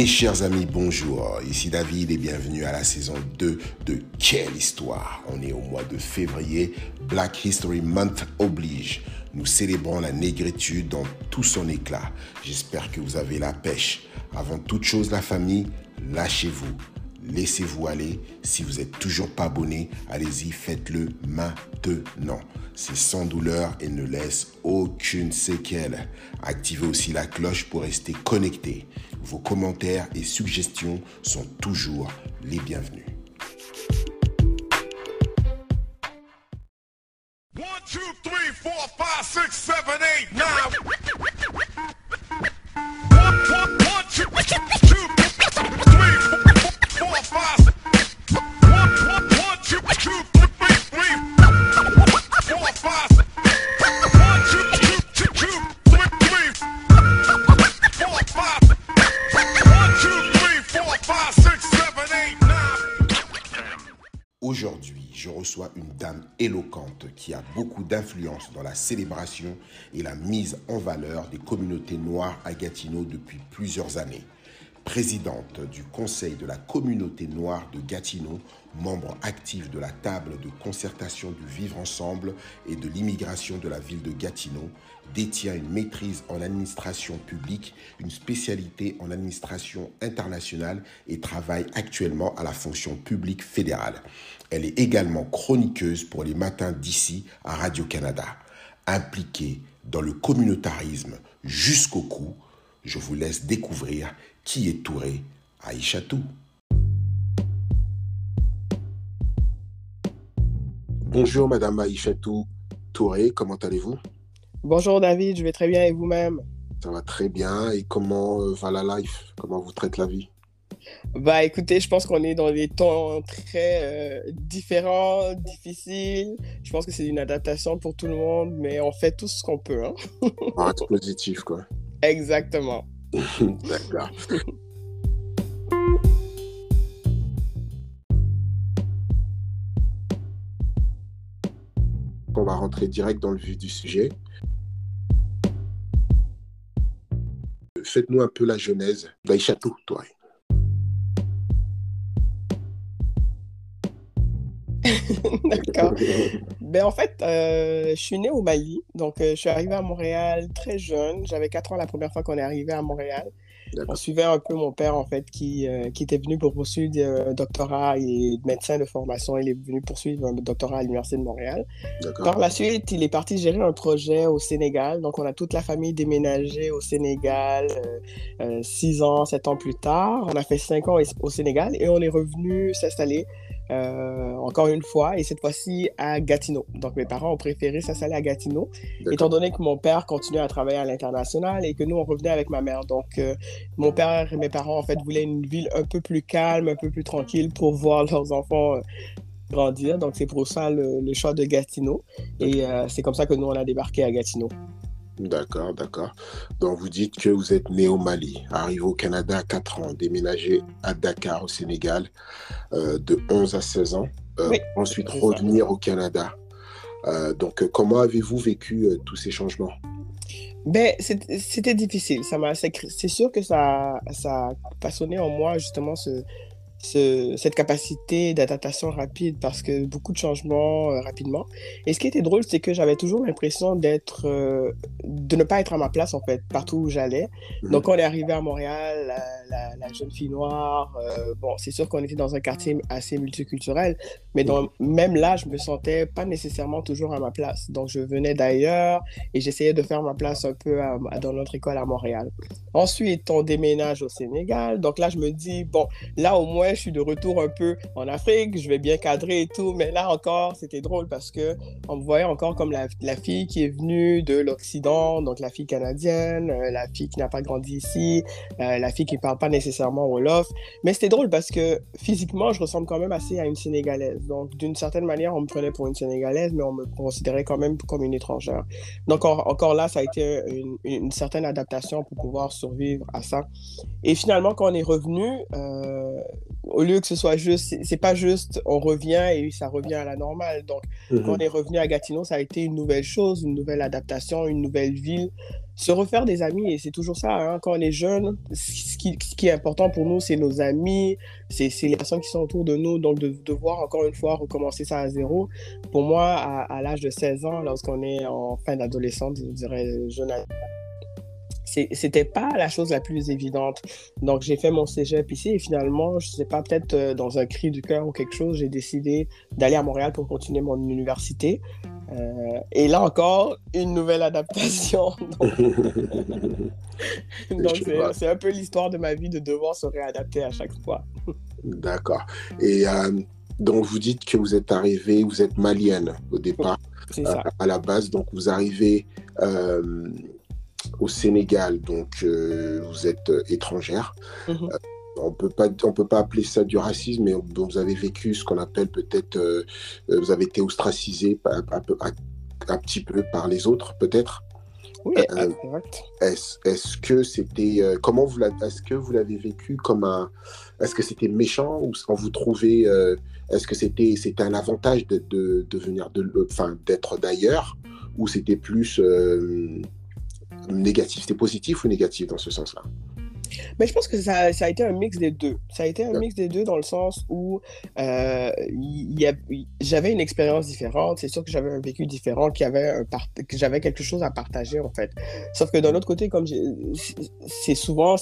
Mes chers amis, bonjour. Ici David et bienvenue à la saison 2 de Quelle histoire On est au mois de février. Black History Month oblige. Nous célébrons la négritude dans tout son éclat. J'espère que vous avez la pêche. Avant toute chose, la famille, lâchez-vous. Laissez-vous aller. Si vous n'êtes toujours pas abonné, allez-y, faites-le maintenant. C'est sans douleur et ne laisse aucune séquelle. Activez aussi la cloche pour rester connecté. Vos commentaires et suggestions sont toujours les bienvenus. Aujourd'hui, je reçois une dame éloquente qui a beaucoup d'influence dans la célébration et la mise en valeur des communautés noires à Gatineau depuis plusieurs années. Présidente du Conseil de la communauté noire de Gatineau, membre actif de la table de concertation du vivre ensemble et de l'immigration de la ville de Gatineau, détient une maîtrise en administration publique, une spécialité en administration internationale et travaille actuellement à la fonction publique fédérale. Elle est également chroniqueuse pour les matins d'ici à Radio-Canada. Impliquée dans le communautarisme jusqu'au cou, je vous laisse découvrir qui est Touré Aïchatou. Bonjour Madame Aïchatou Touré, comment allez-vous? Bonjour David, je vais très bien et vous-même? Ça va très bien et comment euh, va la life? Comment vous traite la vie? Bah écoutez, je pense qu'on est dans des temps très euh, différents, difficiles. Je pense que c'est une adaptation pour tout le monde, mais on fait tout ce qu'on peut. hein. On reste positif quoi. Exactement. D'accord. On va rentrer direct dans le vif du sujet. Faites-nous un peu la genèse d'Aïchatou, toi. D'accord. Ben en fait, euh, je suis née au Mali, donc euh, je suis arrivée à Montréal très jeune. J'avais 4 ans la première fois qu'on est arrivé à Montréal. On suivait un peu mon père, en fait, qui, euh, qui était venu pour poursuivre un doctorat et médecin de formation. Il est venu poursuivre un doctorat à l'Université de Montréal. Par la suite, il est parti gérer un projet au Sénégal. Donc, on a toute la famille déménagé au Sénégal euh, euh, six ans, sept ans plus tard. On a fait cinq ans au- au Sénégal et on est revenu s'installer euh, encore une fois, et cette fois-ci à Gatineau. Donc, mes parents ont préféré s'installer à Gatineau, étant donné que mon père continuait à travailler à l'international et que nous, on revenait avec ma mère. Donc, euh, mon père et mes parents, en fait, voulaient une ville un peu plus calme, un peu plus tranquille pour voir leurs enfants euh, grandir. Donc, c'est pour ça le, le choix de Gatineau. Et c'est comme ça que nous, on a débarqué à Gatineau. D'accord, d'accord. Donc vous dites que vous êtes né au Mali, arrivé au Canada à 4 ans, déménagé à Dakar au Sénégal euh, de 11 à 16 ans, euh, Oui, ensuite ça. revenir au Canada. Euh, donc comment avez-vous vécu tous ces changements? Ben, c'était difficile. Ça m'a, c'est c'est sûr que ça, ça a façonné en moi justement ce, ce- cette capacité d'adaptation rapide parce que beaucoup de changements euh, rapidement. Et ce qui était drôle, c'est que j'avais toujours l'impression d'être, euh, de ne pas être à ma place en fait, partout où j'allais. Mhm. Donc, quand on est arrivé à Montréal, la, la- la jeune fille noire, euh, bon, c'est sûr qu'on était dans un quartier assez multiculturel, mais même là, je me sentais pas nécessairement toujours à ma place. Donc, je venais d'ailleurs et j'essayais de faire ma place un peu à- à- dans notre école à Montréal. Ensuite, on déménage au Sénégal. Donc là, je me dis, bon, là au moins, je suis de retour un peu en Afrique, je vais bien cadrer et tout. Mais là encore, c'était drôle parce que on me voyait encore comme la, fille qui est venue de l'Occident, donc la fille canadienne, euh, la fille qui n'a pas grandi ici, euh, la fille qui parle pas nécessairement Wolof. Mais c'était drôle parce que physiquement, je ressemble quand même assez à une Sénégalaise. Donc d'une certaine manière, on me prenait pour une Sénégalaise, mais on me considérait quand même comme une étrangère. Donc en- encore là, ça a été une, une certaine adaptation pour pouvoir survivre à ça. Et finalement, quand on est revenu, euh, au lieu que ce soit juste, c'est- pas juste on revient et ça revient à la normale. Donc quand on est revenu à Gatineau, ça a été une nouvelle chose, une nouvelle adaptation, une nouvelle ville. se refaire des amis. Et c'est toujours ça, hein, quand on est jeune, ce qui, ce qui est important pour nous, c'est nos amis, c'est les personnes qui sont autour de nous. Donc, de devoir encore une fois recommencer ça à zéro, pour moi, à, à l'âge de 16 ans, lorsqu'on est en fin d'adolescence, je dirais jeune adulte, c'était pas la chose la plus évidente. Donc, j'ai fait mon cégep ici et finalement, je sais pas, peut-être euh, dans un cri du cœur ou quelque chose, j'ai décidé d'aller à Montréal pour continuer mon université. Euh, et là encore, une nouvelle adaptation. Donc, c'est un peu l'histoire de ma vie de devoir se réadapter à chaque fois. D'accord. Et euh, donc, vous dites que vous êtes arrivée, vous êtes malienne au départ, ça. à la base. Donc, vous arrivez au Sénégal, donc euh, vous êtes euh, étrangère. Mhm. Euh, on peut pas, on peut pas appeler ça du racisme, mais vous avez vécu ce qu'on appelle peut-être, vous avez été ostracisé un, un, petit peu par les autres, peut-être. Oui, est-ce, est-ce que c'était, comment vous l'avez, est-ce que vous l'avez vécu comme un, est-ce que c'était méchant ou quand vous trouvez, est-ce que c'était, c'était un avantage de, de, de venir de, enfin, d'être d'ailleurs, ou c'était plus négatif C'était positif ou négatif dans ce sens-là? Mais je pense que ça, ça, a été un mix des deux. Ça a été un mix des deux dans le sens où euh, j'avais une expérience différente. C'est sûr que j'avais un vécu différent, qu'il avait un que j'avais quelque chose à partager en fait. Sauf que d'un autre côté, comme c'est souvent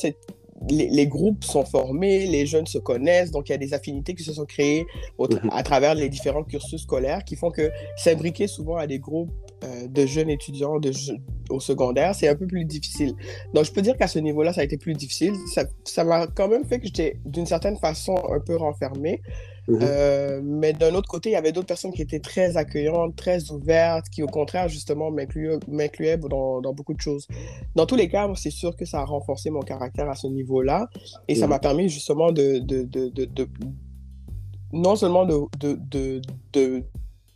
les, les, groupes sont formés, les jeunes se connaissent, donc il y a des affinités qui se sont créées au, Mhm. à travers les différents cursus scolaires qui font que s'imbriquer souvent à des groupes euh, de jeunes étudiants de je- au secondaire, c'est un peu plus difficile. Donc je peux dire qu'à ce niveau-là, ça a été plus difficile. Ça m'a quand même fait que j'étais d'une certaine façon un peu renfermé. Mhm. Euh, mais d'un autre côté, il y avait d'autres personnes qui étaient très accueillantes, très ouvertes, qui au contraire, justement, m'incluaient dans, dans beaucoup de choses. Dans tous les cas, c'est sûr que ça a renforcé mon caractère à ce niveau-là. Et ça Mhm. m'a permis justement de, de, de, de, de- non seulement de, de, de, de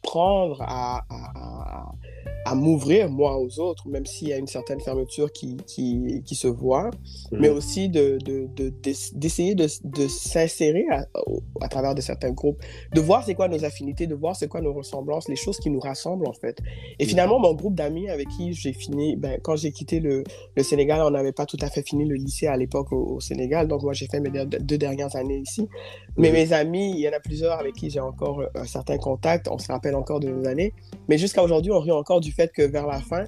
prendre à, à, à m'ouvrir, moi, aux autres, même s'il y a une certaine fermeture qui, qui, qui se voit, mais Mhm. aussi de, de, de- d'essayer de, de s'insérer à, travers de certains groupes, de voir c'est quoi nos affinités, de voir c'est quoi nos ressemblances, les choses qui nous rassemblent en fait. Et Mhm. finalement, mon groupe d'amis avec qui j'ai fini, ben, quand j'ai quitté le, le Sénégal, on n'avait pas tout à fait fini le lycée à l'époque au, au Sénégal, donc moi j'ai fait mes deux, dernières années ici. Mais Mhm. mes amis, il y en a plusieurs avec qui j'ai encore un certain contact, on se rappelle encore de nos années, mais jusqu'à aujourd'hui, on rit encore du fait que vers la fin,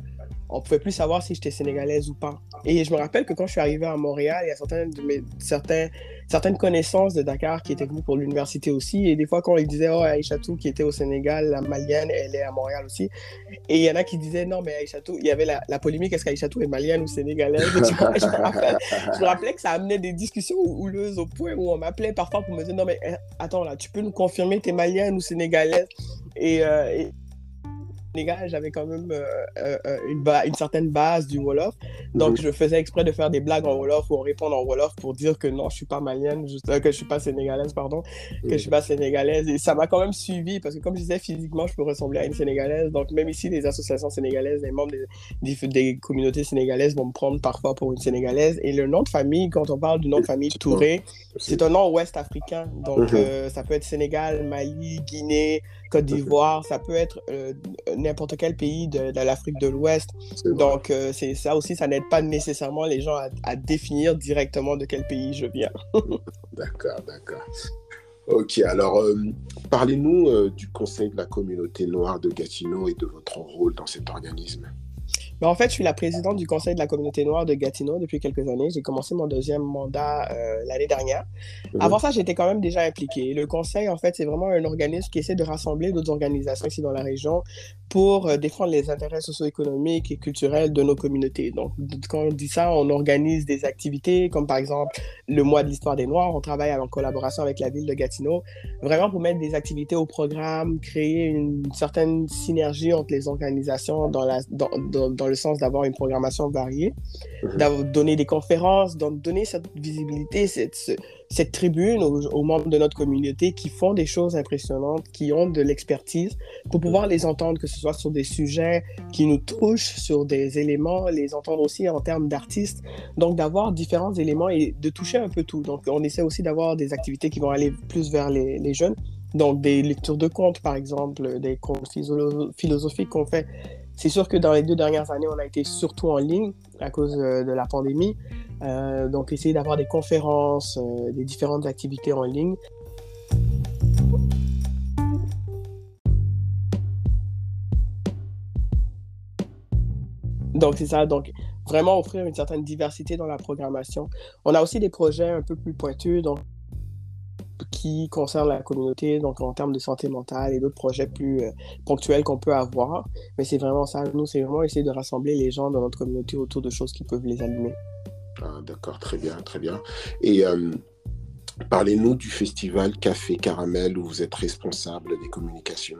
on pouvait plus savoir si j'étais sénégalaise ou pas. Et je me rappelle que quand je suis arrivé à Montréal, il y a certaines, de mes, certains, certaines connaissances de Dakar qui étaient venues pour l'université aussi. Et des fois, quand ils disaient, oh, Aïchatou qui était au Sénégal, la malienne, elle est à Montréal aussi. Et il y en a qui disaient, non, mais Aïchatou, il y avait la, polémique, est-ce qu'Aïchatou est malienne ou sénégalaise? Je, me rappelle, rappelais que ça amenait des discussions houleuses au point où on m'appelait parfois pour me dire, non, mais eh, attends, là, tu peux nous confirmer, t'es malienne ou sénégalaise? Et, euh, et Sénégal, j'avais quand même euh, euh, euh, une, ba- une certaine base du Wolof. Donc, je faisais exprès de faire des blagues en Wolof ou en répondre en Wolof pour dire que non, je suis pas malienne, euh, que je suis pas sénégalaise, pardon, que je suis pas sénégalaise. Et ça m'a quand même suivi parce que, comme je disais, physiquement, je peux ressembler à une sénégalaise. Donc, même ici, les associations sénégalaises, les membres des, des, des communautés sénégalaises vont me prendre parfois pour une sénégalaise. Et le nom de famille, quand on parle du nom de famille Touré, c'est un nom ouest africain. Donc, Mhm. ça peut être Sénégal, Mali, Guinée, Côte d'Ivoire, ça peut être euh, n'importe quel pays de, de l'Afrique de l'Ouest. Donc, euh, c'est ça aussi, ça n'aide pas nécessairement les gens à, à définir directement de quel pays je viens. D'accord, d'accord. Ok, alors euh, parlez-nous du Conseil de la communauté noire de Gatineau et de votre rôle dans cet organisme. Mais en fait, je suis la présidente du Conseil de la communauté noire de Gatineau depuis quelques années. J'ai commencé mon deuxième mandat euh, l'année dernière. Mhm. Avant ça, j'étais quand même déjà impliqué. Le Conseil, en fait, c'est vraiment un organisme qui essaie de rassembler d'autres organisations ici dans la région pour euh, défendre les intérêts socio-économiques et culturels de nos communautés. Donc, quand on dit ça, on organise des activités comme par exemple le mois de l'histoire des Noirs. On travaille en collaboration avec la ville de Gatineau, vraiment pour mettre des activités au programme, créer une certaine synergie entre les organisations dans, la, dans, dans, dans le sens d'avoir une programmation variée, Mhm. d'avoir donné des conférences, donc donner cette visibilité, cette, ce- cette tribune aux, aux membres de notre communauté qui font des choses impressionnantes, qui ont de l'expertise, pour pouvoir les entendre, que ce soit sur des sujets qui nous touchent, sur des éléments, les entendre aussi en termes d'artistes. Donc, d'avoir différents éléments et de toucher un peu tout. Donc, on essaie aussi d'avoir des activités qui vont aller plus vers les, les jeunes. Donc, des lectures de contes, par exemple, des contes philosophiques qu'on fait C'est sûr que dans les deux dernières années, on a été surtout en ligne à cause euh, de la pandémie. Euh, donc, essayer d'avoir des conférences, euh, des différentes activités en ligne. Donc, c'est ça. Donc, vraiment offrir une certaine diversité dans la programmation. On a aussi des projets un peu plus pointus, qui concernent la communauté, donc en termes de santé mentale et d'autres projets plus euh, ponctuels qu'on peut avoir. Mais c'est vraiment ça. Nous, c'est vraiment essayer de rassembler les gens dans notre communauté autour de choses qui peuvent les animer. Ah, D'accord, très bien, très bien. Et euh, parlez-nous du festival Café Caramel où vous êtes responsable des communications.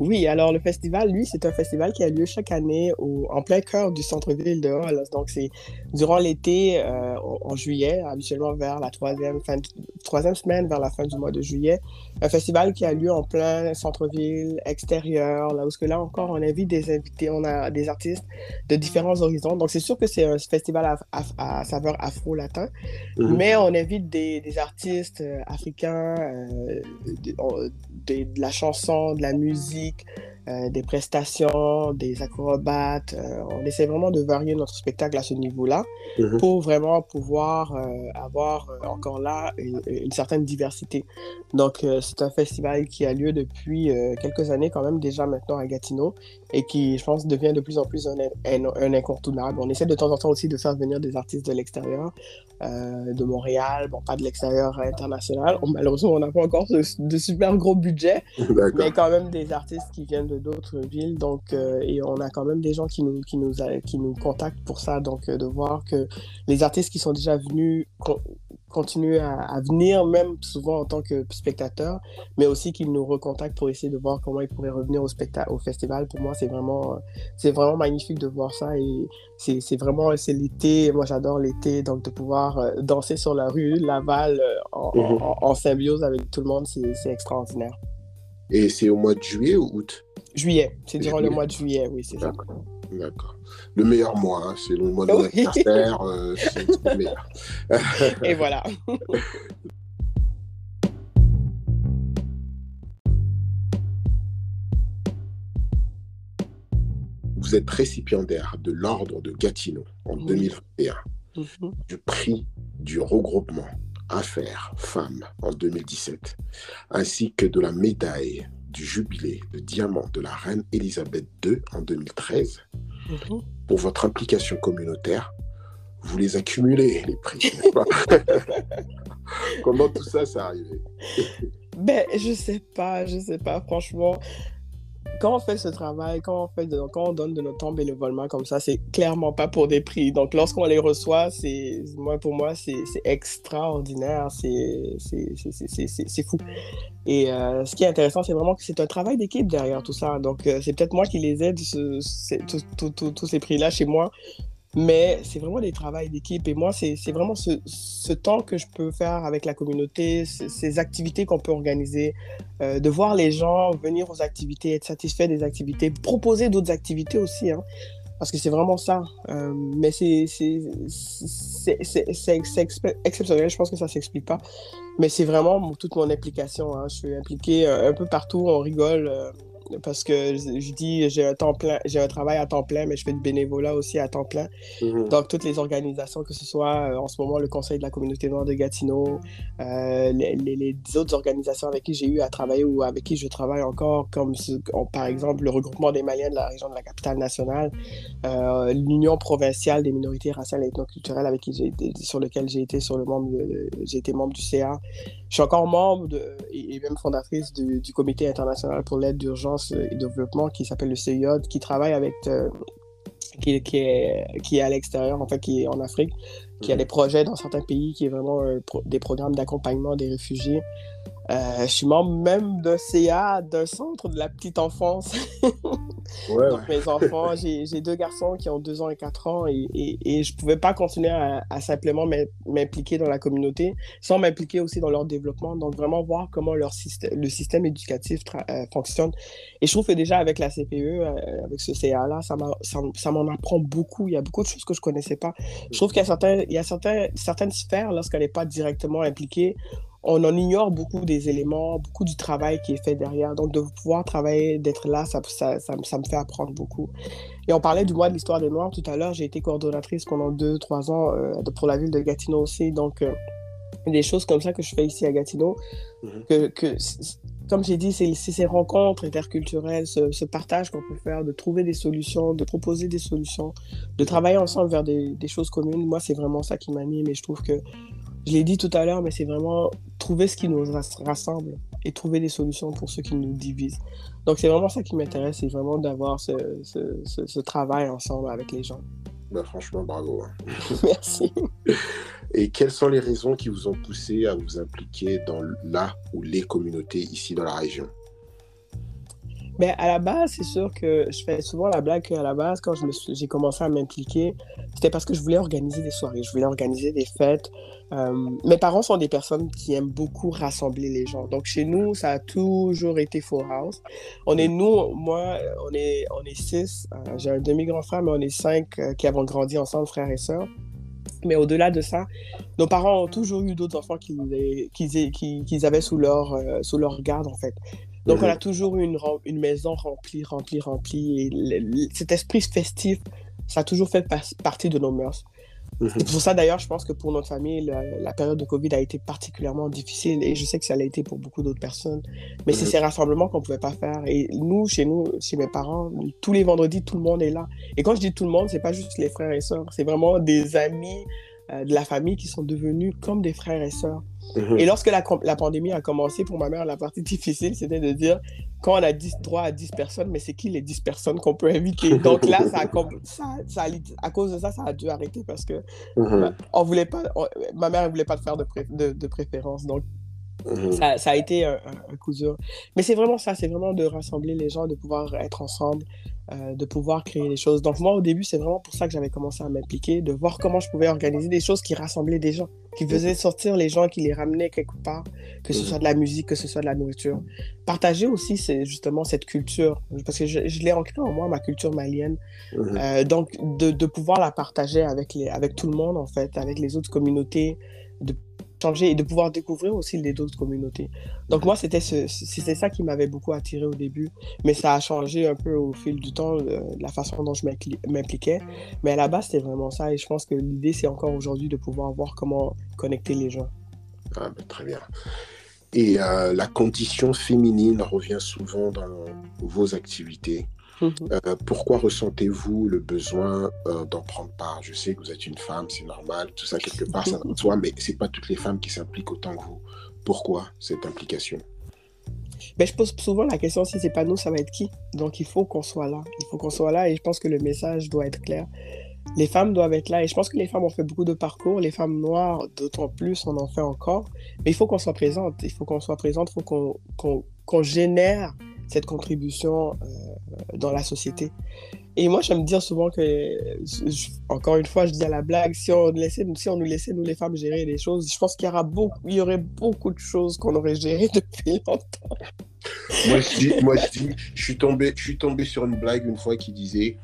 Oui, alors le festival, lui, c'est un festival qui a lieu chaque année au, en plein cœur du centre-ville de Hall. Donc, c'est durant l'été, euh, en, en juillet, habituellement vers la troisième, fin, troisième semaine, vers la fin du mois de juillet. Un festival qui a lieu en plein centre-ville, extérieur, là où ce que là encore, on invite des invités, on a des artistes de différents horizons. Donc, c'est sûr que c'est un festival à, à- à saveur afro-latin, Mhm. mais on invite des, des artistes euh, africains, euh, de, on- de- de la chanson, de la musique, euh, des prestations, des acrobates. Euh, on essaie vraiment de varier notre spectacle à ce niveau-là Mhm. pour vraiment pouvoir euh, avoir encore là une, une certaine diversité. Donc, c'est un festival qui a lieu depuis quelques années quand même déjà maintenant à Gatineau et qui, je pense, devient de plus en plus un, un, un incontournable. On essaie de temps en temps aussi de faire venir des artistes de l'extérieur, euh, de Montréal, bon, pas de l'extérieur international. On- malheureusement, on n'a pas encore de, de super gros budget, mais quand même des artistes qui viennent de d'autres villes. Donc, euh, et on a quand même des gens qui nous, qui nous, qui nous contactent pour ça. Donc, euh, de voir que les artistes qui sont déjà venus continuent à, à venir, même souvent en tant que spectateurs, mais aussi qu'ils nous recontactent pour essayer de voir comment ils pourraient revenir au, spectacle, au festival. Pour moi, c'est vraiment, euh, c'est vraiment magnifique de voir ça. Et c'est vraiment, c'est l'été. Moi, j'adore l'été. Donc, de pouvoir euh, danser sur la rue, Laval, euh, en, Mhm. en- en symbiose avec tout le monde, c'est extraordinaire. Et c'est au mois de juillet ou août? Juillet, c'est durant le mois de juillet, oui, c'est ça. D'accord. Le meilleur mois, hein, c'est le mois de Oui. mon anniversaire, euh, c'est le meilleur. Et voilà. Vous êtes récipiendaire de l'ordre de Gatineau en Oui. 2021, Mhm. du prix du regroupement Affaires Femmes en 2017, ainsi que de la médaille du jubilé de diamant de la reine Elisabeth II en 2013. Mhm. Pour votre implication communautaire, vous les accumulez, les prix, n'est-ce pas Comment tout ça s'est arrivé? Ben, je sais pas, je sais pas, franchement. Quand on fait ce travail, quand on, donne de notre temps bénévolement comme ça, c'est clairement pas pour des prix. Donc, lorsqu'on les reçoit, moi, pour moi, c'est extraordinaire, c'est fou. Et euh, ce qui est intéressant, c'est vraiment que c'est un travail d'équipe derrière tout ça. Donc, euh, c'est peut-être moi qui les aide, tous ces prix-là chez moi. Mais c'est vraiment des travails d'équipe. Et moi, c'est vraiment ce, temps que je peux faire avec la communauté, ces activités qu'on peut organiser, euh, de voir les gens venir aux activités, être satisfaits des activités, proposer d'autres activités aussi. Hein, parce que c'est vraiment ça. Euh, mais c'est exceptionnel. Je pense que ça s'explique pas. Mais c'est vraiment toute mon implication. hein. Je suis impliqué euh, un peu partout. On rigole. Parce que je, dis j'ai un temps plein, j'ai un travail à temps plein, mais je fais du bénévolat aussi à temps plein. Mhm. Donc, toutes les organisations, que ce soit euh, en ce moment le Conseil de la communauté noire de Gatineau, euh, les, les- les autres organisations avec qui j'ai eu à travailler ou avec qui je travaille encore, comme on- par exemple le regroupement des Maliens de la région de la capitale nationale, euh, l'Union provinciale des minorités raciales et ethnoculturelles avec qui j'ai sur lequel j'ai été sur le membre, j'ai été membre du CA. Je suis encore membre de, et, même fondatrice du, du Comité international pour l'aide d'urgence et développement qui s'appelle le CIOD, qui travaille avec euh, qui, qui, est, qui est à l'extérieur, en fait, qui est en Afrique, qui a Mhm. des projets dans certains pays, qui est vraiment euh, pro- des programmes d'accompagnement des réfugiés. Euh, je suis membre même d'un CA, d'un centre de la petite enfance. Ouais, Donc, mes enfants, j'ai deux garçons qui ont deux ans et quatre ans et, et, et je pouvais pas continuer à, à simplement m'im- m'impliquer dans la communauté sans m'impliquer aussi dans leur développement. Donc, vraiment voir comment leur système, le système éducatif euh, fonctionne. Et je trouve que déjà avec la CPE, euh, avec ce CA-là, ça m'a- ça ça m'en apprend beaucoup. Il y a beaucoup de choses que je connaissais pas. Je trouve qu'il y a, certains, il y a certains, certaines sphères, lorsqu'elle n'est pas directement impliquée, on en ignore beaucoup des éléments, beaucoup du travail qui est fait derrière. Donc, de pouvoir travailler, d'être là, ça, ça, ça, ça me fait apprendre beaucoup. Et on parlait du mois de l'histoire des Noirs tout à l'heure. J'ai été coordonnatrice pendant deux, trois ans euh, pour la ville de Gatineau aussi. Donc, euh, des choses comme ça que je fais ici à Gatineau, Mhm. que, que comme j'ai dit, c'est c'est ces rencontres interculturelles, ce, ce partage qu'on peut faire, de trouver des solutions, de proposer des solutions, de travailler ensemble vers des, des choses communes. Moi, c'est vraiment ça qui m'anime et je trouve que, je l'ai dit tout à l'heure, mais c'est vraiment trouver ce qui nous ras- rassemble et trouver des solutions pour ceux qui nous divisent. Donc, c'est vraiment ça qui m'intéresse, c'est vraiment d'avoir ce, ce, ce, ce travail ensemble avec les gens. Bah, franchement, bravo. hein. Merci. Et quelles sont les raisons qui vous ont poussé à vous impliquer dans la ou les communautés ici dans la région? Mais à la base, c'est sûr que je fais souvent la blague qu'à la base, quand j'ai commencé à m'impliquer, c'était parce que je voulais organiser des soirées, je voulais organiser des fêtes. Euh, mes parents sont des personnes qui aiment beaucoup rassembler les gens. Donc chez nous, ça a toujours été Full House. On est nous, moi, on est, on est six. Euh, j'ai un demi-grand frère, mais on est cinq euh, qui avons grandi ensemble, frères et sœurs. Mais au-delà de ça, nos parents ont toujours eu d'autres enfants qu'ils qu'ils- qu'ils avaient sous leur, sous leur garde, en fait. Donc, on a toujours eu une, une maison remplie, remplie, remplie. Et cet esprit festif, ça a toujours fait partie de nos mœurs. Mhm. C'est pour ça, d'ailleurs, je pense que pour notre famille, la, la période de Covid a été particulièrement difficile. Et je sais que ça l'a été pour beaucoup d'autres personnes. Mais c'est Mhm. ces rassemblements qu'on ne pouvait pas faire. Et nous, chez nous, chez mes parents, tous les vendredis, tout le monde est là. Et quand je dis tout le monde, c'est pas juste les frères et sœurs. C'est vraiment des amis euh, de la famille qui sont devenus comme des frères et sœurs. Mhm. Et lorsque la, la pandémie a commencé, pour ma mère, la partie difficile, c'était de dire, quand on a 10, droit à 10 personnes, mais c'est qui les 10 personnes qu'on peut inviter? Donc là, ça ça, ça à cause de ça, ça a dû arrêter parce que Mhm. on voulait pas, on- ma mère ne voulait pas faire de, pré- de, de préférence. Donc Mhm. ça, ça a été un, un- un coup dur. Mais c'est vraiment ça, c'est vraiment de rassembler les gens, de pouvoir être ensemble, euh, de pouvoir créer des choses. Donc moi, au début, c'est vraiment pour ça que j'avais commencé à m'impliquer, de voir comment je pouvais organiser des choses qui rassemblaient des gens, qui faisaient sortir les gens, qui les ramenaient quelque part, que ce Mhm. soit de la musique, que ce soit de la nourriture. Partager aussi, c'est justement cette culture, parce que je, je l'ai ancrée en moi, ma culture malienne. Mhm. Euh, donc, de, de pouvoir la partager avec, les, avec tout le monde, en fait, avec les autres communautés, de changer et de pouvoir découvrir aussi les autres communautés. Donc, moi, c'était ça qui m'avait beaucoup attiré au début, mais ça a changé un peu au fil du temps, euh, la façon dont je m'impli- m'impliquais. Mais à la base, c'était vraiment ça, et je pense que l'idée, c'est encore aujourd'hui de pouvoir voir comment connecter les gens. Ah, ben, très bien. Et euh, la condition féminine revient souvent dans vos activités. Mhm. Euh, pourquoi ressentez-vous le besoin euh, d'en prendre part? Je sais que vous êtes une femme, c'est normal, tout ça quelque part, ça va de soi, mais c'est pas toutes les femmes qui s'impliquent autant que vous. Pourquoi cette implication? Mais je pose souvent la question si c'est pas nous, ça va être qui? Donc il faut qu'on soit là. Il faut qu'on soit là et je pense que le message doit être clair. Les femmes doivent être là et je pense que les femmes ont fait beaucoup de parcours. Les femmes noires, d'autant plus, on en fait encore. Mais il faut qu'on soit présente. Il faut qu'on soit présente. Il faut qu'on qu'on qu'on génère cette contribution euh, dans la société. Et moi, j'aime dire souvent que, encore une fois, je dis à la blague, si on, laissait, si on nous laissait, nous les femmes, gérer les choses, je pense qu'il y, aura beaucoup, il y aurait beaucoup de choses qu'on aurait gérées depuis longtemps. moi je, dis, moi, je dis, je suis tombé, je suis tombé sur une blague une fois qui disait,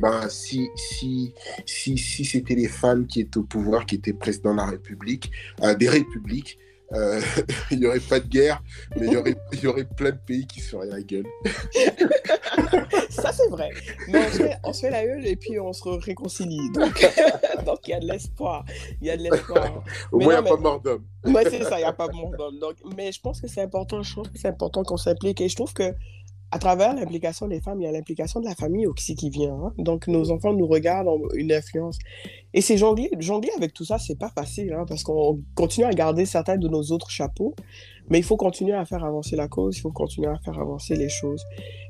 ben, si, si, si, si c'était les femmes qui étaient au pouvoir, qui étaient président de la République, euh, des républiques, euh, il n'y aurait pas de guerre, mais il y aurait, il y aurait plein de pays qui se feraient la gueule. Ça, c'est vrai. Mais on se, fait, on se fait la gueule et puis on se réconcilie. Donc, donc il y a de l'espoir. Il y a de l'espoir. Au Mais moins, il n'y a pas mort d'homme. Moi, c'est ça, il n'y a pas monde d'homme. Donc, mais je pense que c'est important, je trouve que c'est important qu'on s'implique. Et je trouve que à travers l'implication des femmes, il y a l'implication de la famille aussi qui vient. hein. Donc, nos enfants nous regardent, ont une influence. Et c'est jongler, jongler avec tout ça, c'est pas facile, hein, parce qu'on continue à garder certains de nos autres chapeaux, mais il faut continuer à faire avancer la cause, il faut continuer à faire avancer les choses.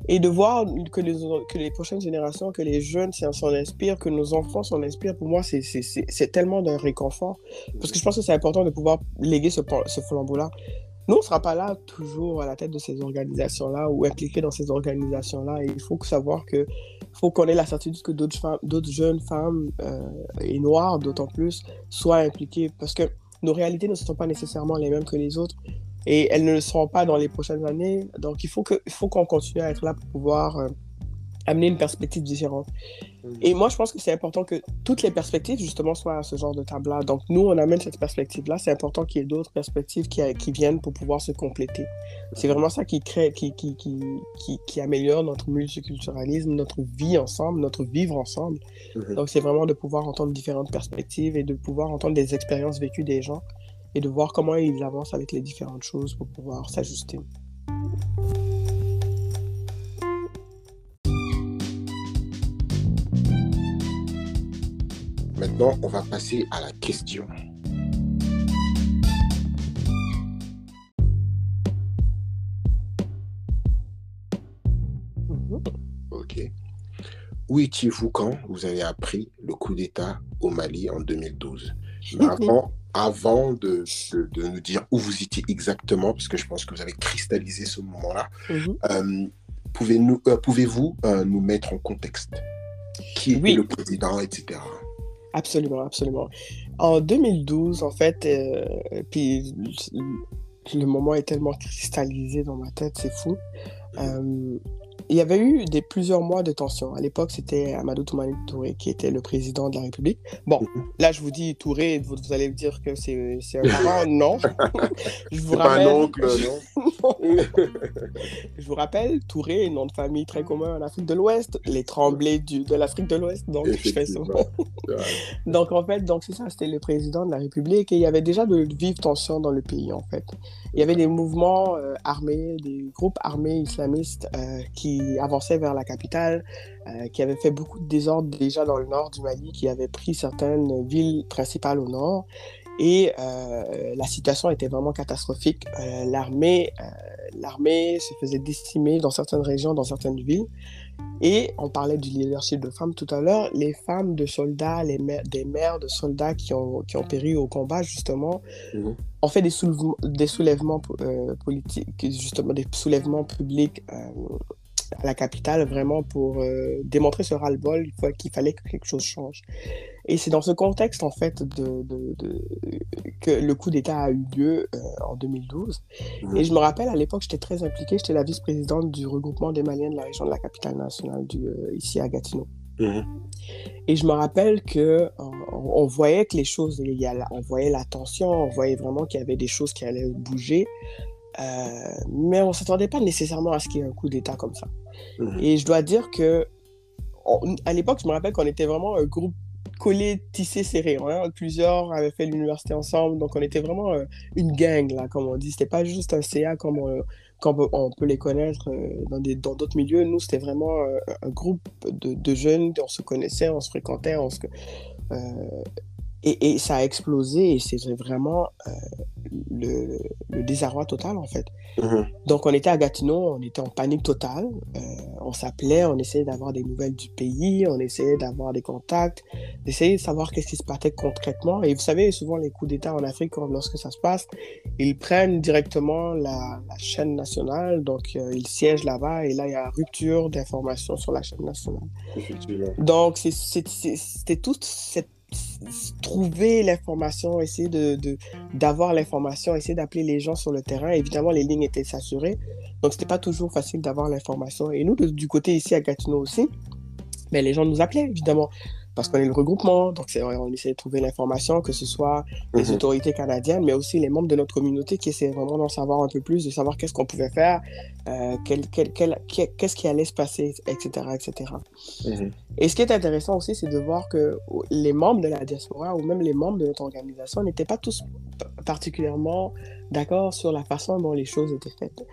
Et de voir que les, que les prochaines générations, que les jeunes s'en inspirent, que nos enfants s'en inspirent, pour moi, c'est- tellement d'un réconfort. Parce que je pense que c'est important de pouvoir léguer ce, ce flambeau-là. Nous, on ne sera pas là toujours à la tête de ces organisations-là ou impliqués dans ces organisations-là. Il faut savoir que faut qu'on ait la certitude que d'autres jeunes femmes euh, et noires, d'autant plus, soient impliquées. Parce que nos réalités ne sont pas nécessairement les mêmes que les autres. Et elles ne le seront pas dans les prochaines années. Donc, il faut que- il faut qu'on continue à être là pour pouvoir euh, amener une perspective différente. Et moi, je pense que c'est important que toutes les perspectives, justement, soient à ce genre de table-là. Donc, nous, on amène cette perspective-là. C'est important qu'il y ait d'autres perspectives qui, qui viennent pour pouvoir se compléter. C'est vraiment ça qui crée, qui, améliore notre multiculturalisme, notre vie ensemble, notre vivre ensemble. Donc, c'est vraiment de pouvoir entendre différentes perspectives et de pouvoir entendre des expériences vécues des gens et de voir comment ils avancent avec les différentes choses pour pouvoir s'ajuster. Maintenant, on va passer à la question. Mhm. Ok. Où étiez-vous quand vous avez appris le coup d'État au Mali en 2012 Mais avant, avant de, de- de nous dire où vous étiez exactement, parce que je pense que vous avez cristallisé ce moment-là, Mhm. euh, euh, pouvez-vous euh, nous mettre en contexte? Qui Oui. le président, etc. Absolument, absolument. En 2012, en fait, euh, le moment est tellement cristallisé dans ma tête, c'est fou. Euh, il y avait eu des, plusieurs mois de tension. À l'époque, c'était Amadou Toumani Touré qui était le président de la République. Bon, Mhm. là, je vous dis Touré, vous, vous allez me dire que c'est un parent. non. je vous pas un ramène. oncle, non Je vous rappelle, Touré nom de famille très commun en Afrique de l'Ouest, les Tremblés du, de l'Afrique de l'Ouest. Donc, je fais ça. Donc, en fait, donc c'est ça, c'était le président de la République et il y avait déjà de vives tensions dans le pays, en fait. Il y avait des mouvements euh, armés, des groupes armés islamistes euh, qui avançaient vers la capitale, euh, qui avaient fait beaucoup de désordre déjà dans le nord du Mali, qui avaient pris certaines villes principales au nord. Et euh, la situation était vraiment catastrophique. Euh, l'armée, l'armée se faisait décimer dans certaines régions, dans certaines villes. Et on parlait du leadership de femmes tout à l'heure. Les femmes de soldats, les mères, des mères de soldats qui ont, qui ont péri au combat, justement, Mhm. ont fait des soulèvements, des soulèvements euh, politiques, justement des soulèvements publics euh, à la capitale, vraiment pour euh, démontrer ce ras-le-bol qu'il fallait que quelque chose change. Et c'est dans ce contexte, en fait, de, de- de- que le coup d'État a eu lieu euh, en 2012. Mhm. Et je me rappelle, à l'époque, j'étais très impliquée. J'étais la vice-présidente du regroupement des Maliens de la région de la capitale nationale, du, euh, ici à Gatineau. Mhm. Et je me rappelle que on, on voyait que les choses, il y a on voyait la tension, on voyait vraiment qu'il y avait des choses qui allaient bouger. Euh, mais on ne s'attendait pas nécessairement à ce qu'il y ait un coup d'État comme ça. Mhm. Et je dois dire que, on- à l'époque, je me rappelle qu'on était vraiment un groupe collé, tissé, serré. hein. Plusieurs avaient fait l'université ensemble, donc on était vraiment euh, une gang, là, comme on dit. C'était pas juste un CA comme on, comme on peut les connaître euh, dans des- dans d'autres milieux. Nous, c'était vraiment euh, un groupe de, de jeunes, on se connaissait, on se fréquentait, on se... et, et ça a explosé et c'était vraiment euh, le, le désarroi total, en fait. Mhm. Donc, on était à Gatineau, on était en panique totale. Euh, on s'appelait, on essayait d'avoir des nouvelles du pays, on essayait d'avoir des contacts, d'essayer de savoir qu'est-ce qui se passait concrètement. Et vous savez, souvent, les coups d'État en Afrique, quand- lorsque ça se passe, ils prennent directement la, la chaîne nationale, donc euh, ils siègent là-bas et là, il y a rupture d'informations sur la chaîne nationale. Donc, c'était toute cette trouver l'information, essayer d'avoir l'information, essayer d'appeler les gens sur le terrain. Évidemment, les lignes étaient saturées, donc c'était pas toujours facile d'avoir l'information. Et nous, du côté ici à Gatineau aussi, mais les gens nous appelaient, évidemment, parce qu'on est le regroupement, donc c'est- on essaie de trouver l'information, que ce soit les Mhm. autorités canadiennes, mais aussi les membres de notre communauté qui essaient vraiment d'en savoir un peu plus, de savoir qu'est-ce qu'on pouvait faire, euh, qu'est-ce qui allait se passer, etc., etc. Mhm. Et ce qui est intéressant aussi, c'est de voir que les membres de la diaspora ou même les membres de notre organisation n'étaient pas tous particulièrement d'accord sur la façon dont les choses étaient faites.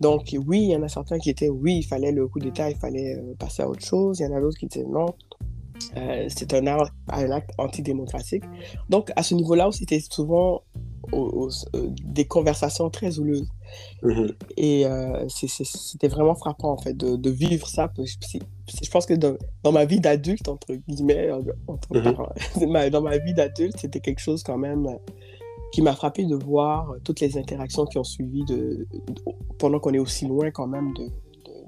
Donc oui, il y en a certains qui étaient oui, il fallait le coup d'État, il fallait euh, passer à autre chose. Il y en a d'autres qui disaient non, euh, c'est un, acte antidémocratique. Donc à ce niveau-là aussi, c'était souvent euh, des conversations très houleuses. Mhm. Et euh, c'était vraiment frappant, en fait, de, de vivre ça. Je pense que dans, dans ma vie d'adulte, entre guillemets, entre Mhm. ma- dans ma vie d'adulte, c'était quelque chose quand même qui m'a frappé de voir toutes les interactions qui ont suivi de, de- pendant qu'on est aussi loin quand même de-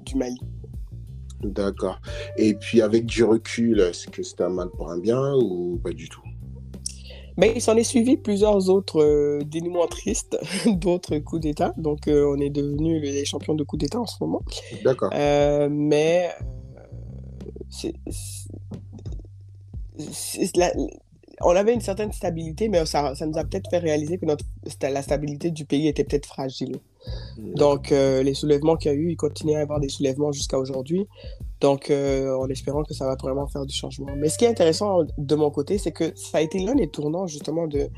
du Mali. D'accord. Et puis avec du recul, est-ce que c'était un mal pour un bien ou pas du tout? Mais il s'en est suivi plusieurs autres euh, dénouements tristes, d'autres coups d'État. Donc, euh, on est devenus les champions de coups d'État en ce moment. D'accord. Euh, mais euh, c'est- c'est- c'est la- on avait une certaine stabilité, mais ça, ça nous a peut-être fait réaliser que notre, la stabilité du pays était peut-être fragile. Donc, euh, les soulèvements qu'il y a eu, il continue à y avoir des soulèvements jusqu'à aujourd'hui. Donc, euh, en espérant que ça va vraiment faire du changement. Mais ce qui est intéressant de mon côté, c'est que ça a été l'un des tournants, justement, de,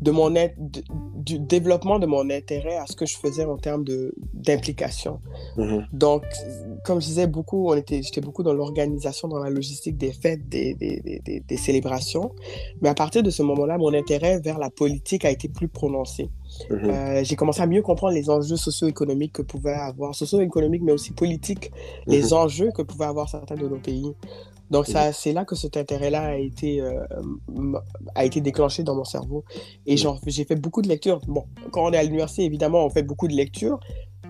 de mon, du développement de mon intérêt à ce que je faisais en termes d'implication. Mhm. Donc, comme je disais, beaucoup, on était, j'étais beaucoup dans l'organisation, dans la logistique des fêtes, des, des, des- des- célébrations. Mais à partir de ce moment-là, mon intérêt vers la politique a été plus prononcé. Mhm. Euh, j'ai commencé à mieux comprendre les enjeux socio-économiques que pouvaient avoir, socio-économiques, mais aussi politiques, les Mhm. enjeux que pouvaient avoir certains de nos pays. Donc, c'est là que cet intérêt-là a été, euh, a été déclenché dans mon cerveau. Et j'ai fait beaucoup de lectures. Bon, quand on est à l'université, évidemment, on fait beaucoup de lectures.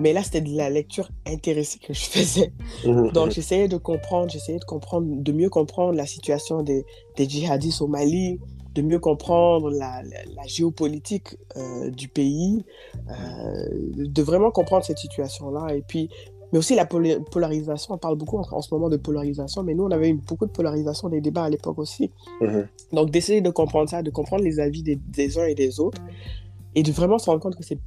Mais là, c'était de la lecture intéressée que je faisais. Mhm. Donc, j'essayais de comprendre, j'essayais de comprendre, de mieux comprendre la situation des, des djihadistes au Mali, de mieux comprendre la, la- la géopolitique euh, du pays, euh, de vraiment comprendre cette situation-là. Et puis, mais aussi la polarisation. On parle beaucoup en, en ce moment de polarisation, mais nous, on avait eu beaucoup de polarisation des débats à l'époque aussi. Mhm. Donc, d'essayer de comprendre ça, de comprendre les avis des, des uns et des autres, et de vraiment se rendre compte que c'est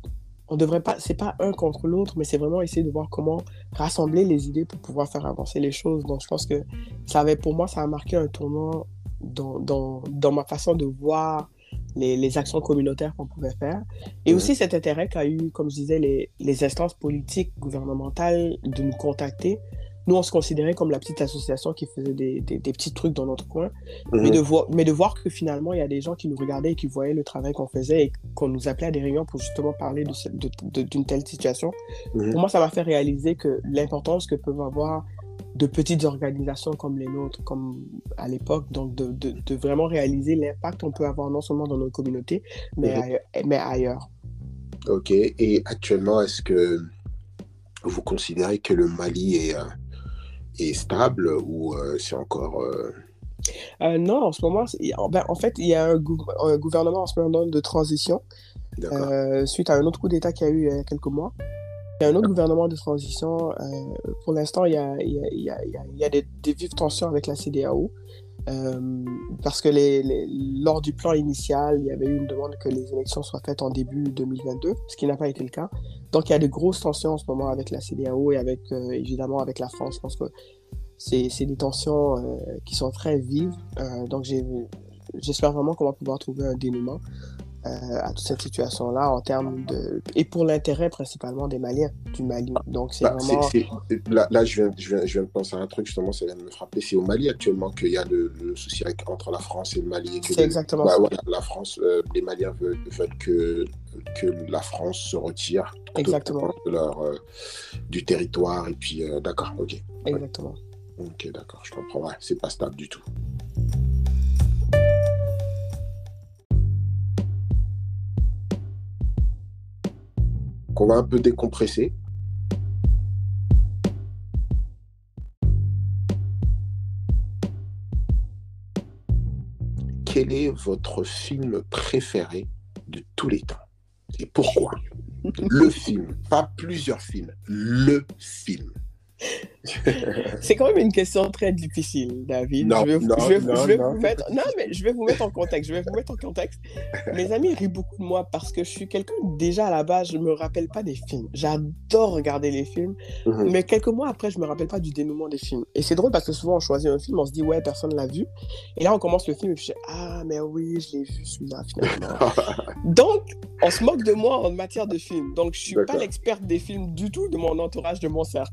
on devrait pas, c'est pas un contre l'autre, mais c'est vraiment essayer de voir comment rassembler les idées pour pouvoir faire avancer les choses. Donc, je pense que ça avait, pour moi, ça a marqué un tournant dans, dans, dans ma façon de voir les, les actions communautaires qu'on pouvait faire. Et aussi cet intérêt qu'a eu, comme je disais, les, les instances politiques, gouvernementales de nous contacter. Nous, on se considérait comme la petite association qui faisait des, des, des petits trucs dans notre coin. Mais, Mhm. de voir, mais de voir que finalement, il y a des gens qui nous regardaient et qui voyaient le travail qu'on faisait et qu'on nous appelait à des réunions pour justement parler de ce- de- de- d'une telle situation. Mhm. Pour moi, ça m'a fait réaliser que l'importance que peuvent avoir de petites organisations comme les nôtres, comme à l'époque, donc de, de, de vraiment réaliser l'impact qu'on peut avoir non seulement dans nos communautés, mais, Mhm. ailleurs, mais ailleurs. Ok. Et actuellement, est-ce que vous considérez que le Mali est, euh, est stable ou euh, c'est encore. euh, non, en ce moment, ben, en fait, il y a un, gou- un gouvernement en ce moment de transition euh, suite à un autre coup d'État qu'il y a eu il y a quelques mois. Il y a un autre gouvernement de transition. euh, pour l'instant, il y a, des, vives tensions avec la CDAO. euh, parce que lors du plan initial, il y avait eu une demande que les élections soient faites en début 2022, ce qui n'a pas été le cas. Donc il y a de grosses tensions en ce moment avec la CDAO et avec, euh, évidemment avec la France. Je pense que c'est des tensions qui sont très vives. Donc j'espère vraiment qu'on va pouvoir trouver un dénouement euh, à toute cette situation-là en termes de... Et pour l'intérêt principalement des Maliens, du Mali. Donc c'est Bah, vraiment... là, là, je, viens, je, viens, je viens de penser à un truc, justement, ça vient de me frapper. C'est au Mali actuellement qu'il y a le, le souci avec- entre la France et le Mali. C'est exactement ça. voilà, la France, euh, les Maliens veulent, veulent que, que la France se retire Exactement. de leur, euh, du territoire. Et puis, d'accord, ok. Exactement. Ok, d'accord, je comprends. Ouais, c'est pas stable du tout. Qu'on va un peu décompresser. Quel est votre film préféré de tous les temps? Et pourquoi? Le film, pas plusieurs films, le film. C'est quand même une question très difficile, David. Non, je vais, non, je vais- non, je vais non. vous mettre... Non, mais je vais vous mettre en contexte. Je vais vous mettre en contexte. Mes amis rient beaucoup de moi parce que je suis quelqu'un, déjà à la base, je me rappelle pas des films. J'adore regarder les films, Mhm. mais quelques mois après, je me rappelle pas du dénouement des films. Et c'est drôle parce que souvent, on choisit un film, on se dit, ouais, personne l'a vu. Et là, on commence le film et puis je dis, ah, mais oui, je l'ai vu celui-là, finalement. Donc, on se moque de moi en matière de films. Donc, je suis pas l'experte des films du tout de mon entourage, de mon cercle.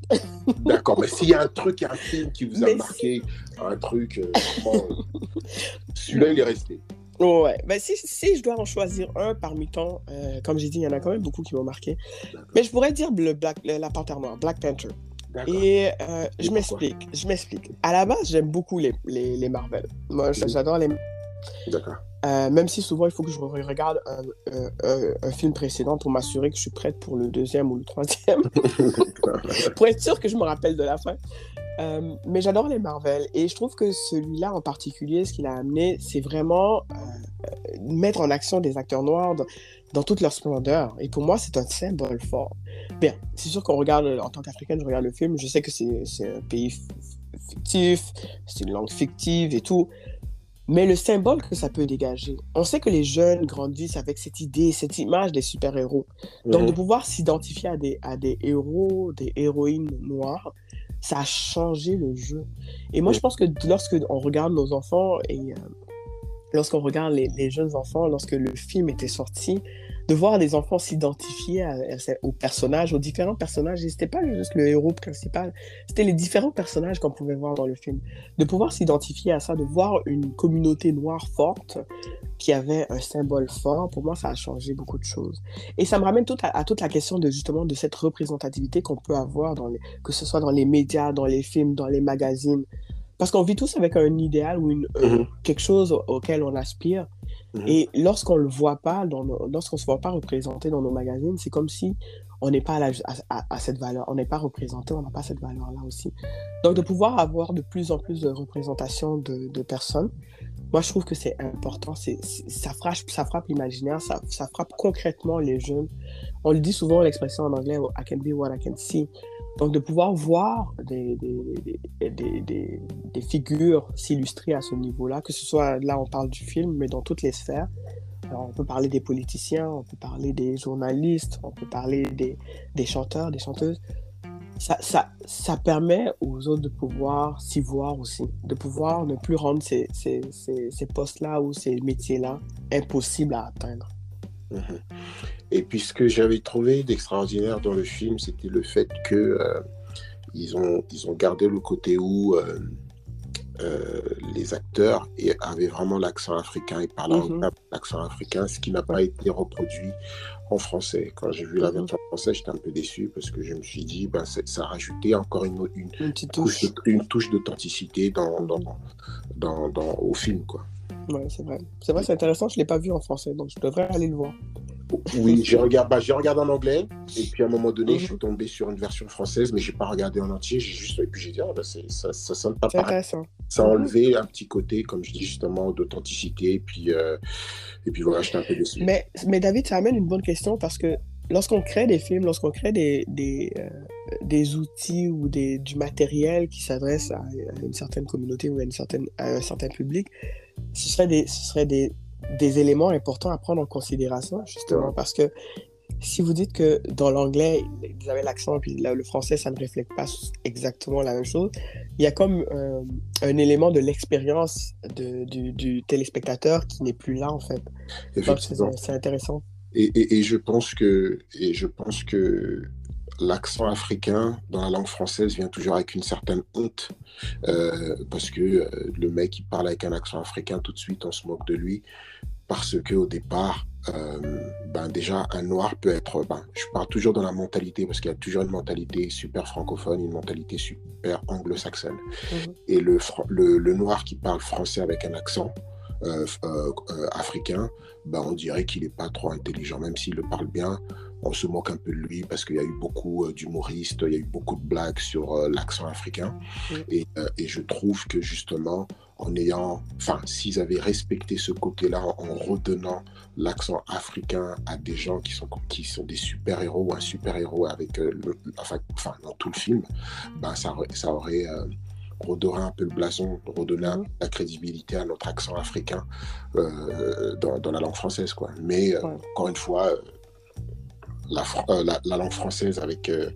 D'accord, mais s'il y a un truc, un film qui vous a Mais marqué, un truc, euh, vraiment, celui-là, il est resté. Ouais, ben si, si je dois en choisir un parmi tant, euh, comme j'ai dit, il y en a quand même beaucoup qui m'ont marqué. Mais je pourrais dire le Black, le- la Panthère Noire, Black Panther. Et euh, je m'explique, je m'explique. À la base, j'aime beaucoup les, les, les Marvel. Moi, j'adore les... D'accord. Euh, même si souvent, il faut que je re- regarde un, un- un- un film précédent pour m'assurer que je suis prête pour le deuxième ou le troisième. pour être sûr que je me rappelle de la fin. Euh, mais j'adore les Marvel et je trouve que celui-là en particulier, ce qu'il a amené, c'est vraiment euh, mettre en action des acteurs noirs dans, dans toute leur splendeur. Et pour moi, c'est un symbole fort. Bien, c'est sûr qu'on regarde, en tant qu'Africaine, je regarde le film, je sais que c'est un pays fictif, c'est une langue fictive et tout. Mais le symbole que ça peut dégager, on sait que les jeunes grandissent avec cette idée, cette image des super-héros. Donc, Mhm. de pouvoir s'identifier à des, à des héros, des héroïnes noires, ça a changé le jeu. Et moi, Mhm. je pense que lorsque on regarde nos enfants et euh, lorsqu'on regarde les, les jeunes enfants, lorsque le film était sorti, de voir des enfants s'identifier aux personnages, aux différents personnages, et c'était pas juste le héros principal, c'était les différents personnages qu'on pouvait voir dans le film. De pouvoir s'identifier à ça, de voir une communauté noire forte qui avait un symbole fort, pour moi, ça a changé beaucoup de choses. Et ça me ramène tout à, à toute la question de justement de cette représentativité qu'on peut avoir, dans les, que ce soit dans les médias, dans les films, dans les magazines. Parce qu'on vit tous avec un idéal ou une, euh, Mhm. quelque chose au- auquel on aspire. Mhm. Et lorsqu'on le voit pas, lorsqu'on se voit pas représenté dans nos magazines, c'est comme si on n'est pas à, cette valeur, on n'est pas représenté, on n'a pas cette valeur-là aussi. Donc de pouvoir avoir de plus en plus de représentation de, de personnes, moi je trouve que c'est important, c'est- ça, frappe, ça frappe l'imaginaire, ça, ça frappe concrètement les jeunes. On le dit souvent l'expression en anglais, I can be what I can see. Donc de pouvoir voir des, des, des, figures s'illustrer à ce niveau-là, que ce soit là on parle du film, mais dans toutes les sphères. On peut parler des politiciens, on peut parler des journalistes, on peut parler des, chanteurs, des chanteuses. Ça, ça, ça permet aux autres de pouvoir s'y voir aussi, de pouvoir ne plus rendre ces, ces, ces, postes-là ou ces métiers-là impossibles à atteindre. Mhm. Et puis ce que j'avais trouvé d'extraordinaire dans le film, c'était le fait que euh, ils, ont, ils ont gardé le côté où euh, euh, les acteurs avaient vraiment l'accent africain et parlaient Mhm. avec l'accent africain, ce qui n'a pas été reproduit en français. Quand j'ai vu la Mhm. version française, j'étais un peu déçu parce que je me suis dit, ben, ça rajoutait encore une, touche. d'authenticité dans, dans, dans, dans- au film. Quoi. Ouais, c'est vrai. C'est vrai, c'est intéressant, je ne l'ai pas vu en français, donc je devrais aller le voir. Oui, j'ai regardé, bah, regardé en anglais et puis à un moment donné, Mhm. je suis tombé sur une version française, mais j'ai pas regardé en entier. J'ai juste et puis j'ai dit ah, bah, ça, ça sonne pas C'est pareil. intéressant. Ça a enlevé un petit côté, comme je dis justement, d'authenticité et puis euh, et puis voilà, j'étais un peu déçu. Mais, mais David, ça amène une bonne question parce que lorsqu'on crée des films, lorsqu'on crée des, des, euh, des outils ou des, du matériel qui s'adresse à, à une certaine communauté ou à, une certaine, à un certain public, ce serait des, ce serait des, des éléments importants à prendre en considération, justement, parce que si vous dites que dans l'anglais, vous avez l'accent, puis là, le français, ça ne reflète pas exactement la même chose, il y a comme euh, un élément de l'expérience de- du, du téléspectateur qui n'est plus là, en fait. C'est intéressant. Et, et, et je pense que et je pense que l'accent africain dans la langue française vient toujours avec une certaine honte euh, parce que euh, le mec qui parle avec un accent africain tout de suite on se moque de lui parce que au départ euh, ben déjà un noir peut être ben, je parle toujours dans la mentalité parce qu'il y a toujours une mentalité super francophone une mentalité super anglo-saxonne Mhm. et le, le, le noir qui parle français avec un accent euh, euh, euh, africain, bah, on dirait qu'il n'est pas trop intelligent, même s'il le parle bien. On se moque un peu de lui parce qu'il y a eu beaucoup euh, d'humoristes, il y a eu beaucoup de blagues sur euh, l'accent africain. Et, euh, et je trouve que justement, en ayant, enfin, s'ils avaient respecté ce côté-là en, redonnant l'accent africain à des gens qui sont, qui sont des super-héros ou un super-héros avec, euh, le- enfin, enfin, dans tout le film, ben, ça, aurait- ça aurait euh, redoré un peu le blason, un- Mhm. la crédibilité à notre accent africain euh, dans, dans la langue française. Quoi. Mais Ouais. encore une fois, la, euh, la, la langue française avec, euh,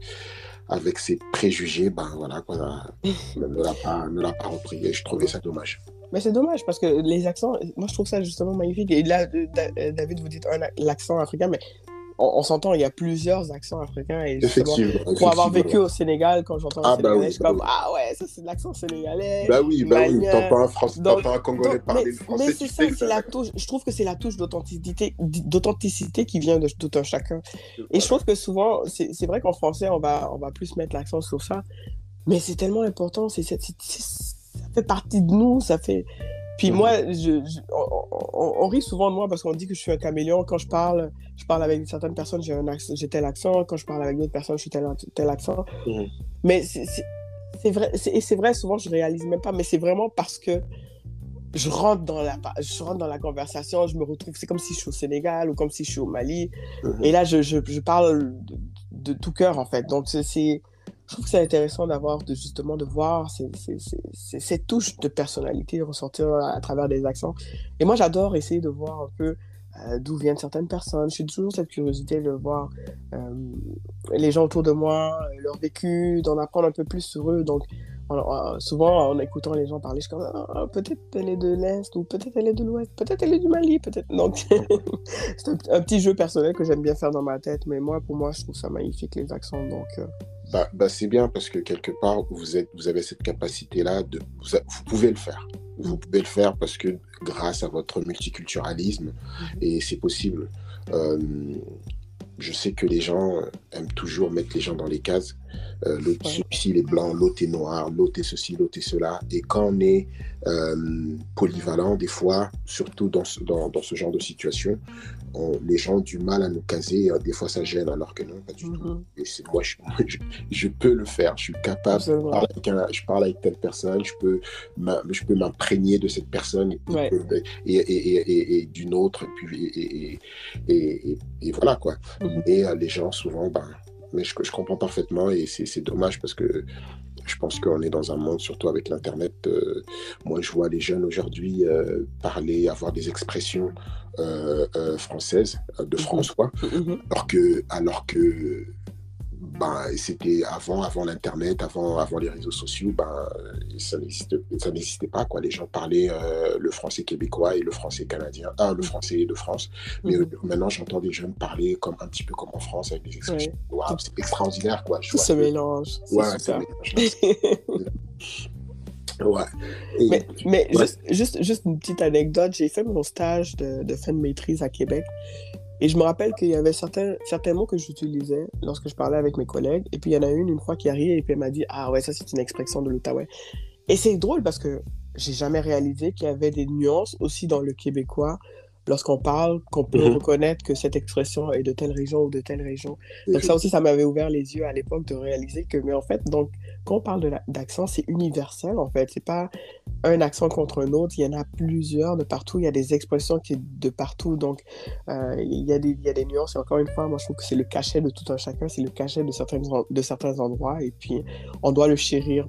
avec ses préjugés, ben voilà, quoi, ne l'a pas, ne l'a pas repris et je trouvais ça dommage. Mais c'est dommage parce que les accents, moi je trouve ça justement magnifique. Et là, euh, Da- David, vous dites l'accent africain, mais on, on s'entend, il y a plusieurs accents africains. Et Effectivement. pour avoir vécu au Sénégal, quand j'entends Ah, un bah Sénégalais, oui, je suis bah comme oui. Ah ouais, ça c'est de l'accent sénégalais. Bah oui, bah oui, malien. t'entends un, Français, Donc- un Congolais Donc, parler mais, le français, mais c'est ça, c'est la touche. Je trouve que c'est la touche d'authenticité, d'authenticité qui vient de tout un chacun. Et je trouve que souvent, c'est vrai qu'en français, on va, on va plus mettre l'accent sur ça, mais c'est tellement important, c'est- ça fait partie de nous, ça fait... Puis Mhm. moi, je, je- on, rit souvent de moi parce qu'on dit que je suis un caméléon. Quand je parle, je parle avec certaines personnes, j'ai, un accent, j'ai tel accent. Quand je parle avec d'autres personnes, je suis tel, tel accent. Mhm. Mais c'est, c'est- c'est vrai, c'est- et c'est vrai, souvent, je réalise même pas, mais c'est vraiment parce que je rentre dans la, je rentre dans la conversation, je me retrouve, c'est comme si je suis au Sénégal ou comme si je suis au Mali. Mhm. Et là, je, je, je parle de, de tout cœur, en fait. Donc, c'est je trouve que c'est intéressant d'avoir, justement, de voir ces, touches de personnalité ressortir à, travers des accents. Et moi, j'adore essayer de voir un peu euh, d'où viennent certaines personnes. J'ai toujours cette curiosité de voir euh, les gens autour de moi, leur vécu, d'en apprendre un peu plus sur eux. Donc, en- souvent, en écoutant les gens parler, je suis comme, Ah, peut-être elle est de l'Est, ou peut-être elle est de l'Ouest, peut-être elle est du Mali, peut-être. Donc, c'est un, petit jeu personnel que j'aime bien faire dans ma tête, mais moi, pour moi, je trouve ça magnifique, les accents. Donc, euh, Bah, bah, c'est bien parce que quelque part, vous, êtes, vous avez cette capacité-là, de, vous, a- vous pouvez le faire. Vous pouvez le faire parce que grâce à votre multiculturalisme, et c'est possible. Euh, je sais que les gens euh, aiment toujours mettre les gens dans les cases. Euh, l'autre, Ouais. celui-ci, il est blanc, l'autre est noir, l'autre est ceci, l'autre est cela. Et quand on est euh, polyvalent, des fois, surtout dans ce, dans, dans ce genre de situation, on- les gens ont du mal à nous caser. euh, Des fois, ça gêne, alors que non, pas du tout. mhm, Et moi, je, je, je peux le faire. Je suis capable. Je parle avec, un- je parle avec telle personne. Je peux, je peux m'imprégner de cette personne et, puis- Ouais. et, et, et, et- et d'une autre. Et, puis, voilà quoi. Mhm. Et euh, les gens souvent, ben, mais je, je comprends parfaitement et c'est c'est dommage parce que je pense qu'on est dans un monde, surtout avec l'Internet. euh, moi, je vois les jeunes aujourd'hui euh, parler, avoir des expressions euh, euh, françaises, euh, de Mhm. France, quoi Mhm, alors que alors que ben, c'était avant avant l'internet avant avant les réseaux sociaux ben ça n'existait pas quoi les gens parlaient euh, le français québécois et le français canadien ah, le français de France mais mhm. maintenant j'entends des jeunes parler comme un petit peu comme en France avec des expressions Ouais. Waouh, c'est extraordinaire quoi je Tout vois que- mélange. c'est ouais, super. ouais Et- Mais, mais Ouais. juste, juste, juste une petite anecdote, j'ai fait mon stage de, de fin de maîtrise à Québec et je me rappelle qu'il y avait certains, certains mots que j'utilisais lorsque je parlais avec mes collègues et puis il y en a une une fois qui arrive et puis elle m'a dit « Ah ouais, ça c'est une expression de l'Outaouais ». Et c'est drôle parce que j'ai jamais réalisé qu'il y avait des nuances aussi dans le québécois lorsqu'on parle, qu'on peut Mhm. reconnaître que cette expression est de telle région ou de telle région. Donc ça aussi, ça m'avait ouvert les yeux à l'époque de réaliser que, mais en fait, donc, quand on parle d'accent, c'est universel, en fait. C'est pas un accent contre un autre. Il y en a plusieurs de partout. Il y a des expressions qui de partout. Donc, euh, il y a des, il y a des nuances. Et encore une fois, moi, je trouve que c'est le cachet de tout un chacun. C'est le cachet de certains, de certains endroits. Et puis, on doit le chérir.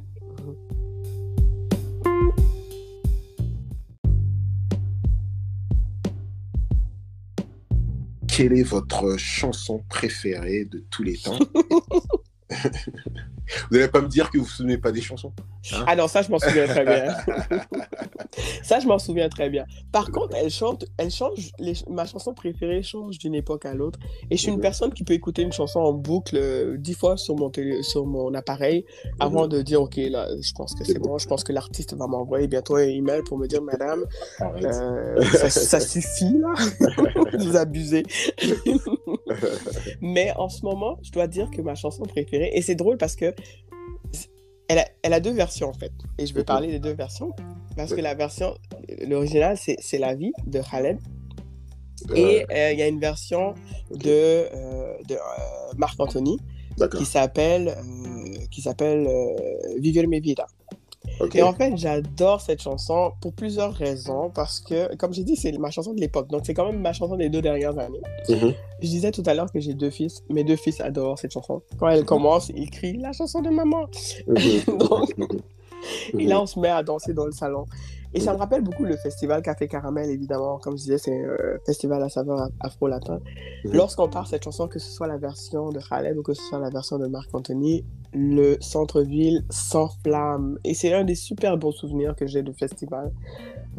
Quelle est votre chanson préférée de tous les temps? Vous n'allez pas me dire que vous ne vous souvenez pas des chansons Hein? Ah non, ça, je m'en souviens très bien. ça, je m'en souviens très bien. Par contre, elle chante, elle change, les- ma chanson préférée change d'une époque à l'autre. Et je suis une Mhm. personne qui peut écouter une chanson en boucle euh, dix fois sur mon, télé, sur mon appareil avant de dire, OK, là, je pense que C'est bon. bon. Je pense que l'artiste va m'envoyer bientôt un email pour me dire, Madame, euh, ça, ça suffit, là? Vous abusez. Mais en ce moment, je dois dire que ma chanson préférée, et c'est drôle parce que elle a, elle a deux versions en fait. Et je vais parler des deux versions. Parce que la version, l'original, c'est La vie de Khaled. Et euh, il y a une version de, euh, de euh, Marc Anthony qui s'appelle qui s'appelle Vivir mi vida. Ok. Et en fait, j'adore cette chanson pour plusieurs raisons. Parce que, comme j'ai dit, c'est ma chanson de l'époque. Donc, c'est quand même ma chanson des deux dernières années. Mhm. Je disais tout à l'heure que j'ai deux fils. Mes deux fils adorent cette chanson. Quand elle commence, ils crient la chanson de maman. Mhm. Donc, Mhm. Et là, on se met à danser dans le salon. Et ça me rappelle beaucoup le festival Café Caramel, évidemment. Comme je disais, c'est un festival à saveur afro-latin. Mhm. Lorsqu'on part cette chanson, que ce soit la version de Khaled ou que ce soit la version de Marc Anthony, le centre-ville s'enflamme. Et c'est un des super bons souvenirs que j'ai du festival.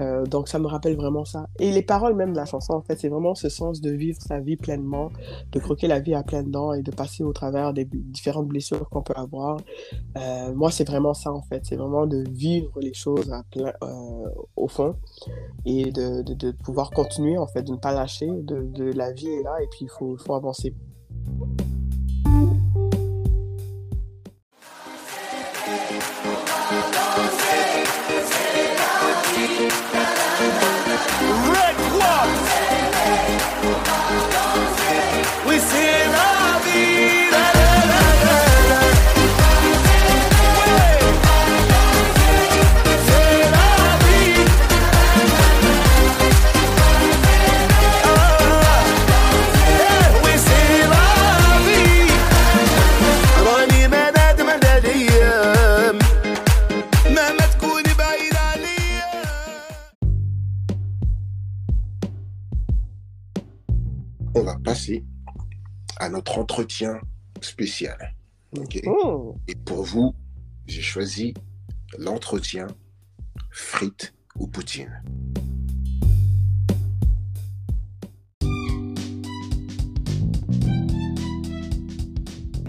Euh, donc, ça me rappelle vraiment ça. Et les paroles même de la chanson, en fait, c'est vraiment ce sens de vivre sa vie pleinement, de croquer la vie à pleines dents et de passer au travers des différentes blessures qu'on peut avoir. Euh, moi, c'est vraiment ça, en fait. C'est vraiment de vivre les choses euh, au fond et de, pouvoir continuer, en fait, de ne pas lâcher. De, la vie est là et puis il faut avancer. Spécial. Ok. Oh. Et pour vous, j'ai choisi l'entretien frites ou poutine.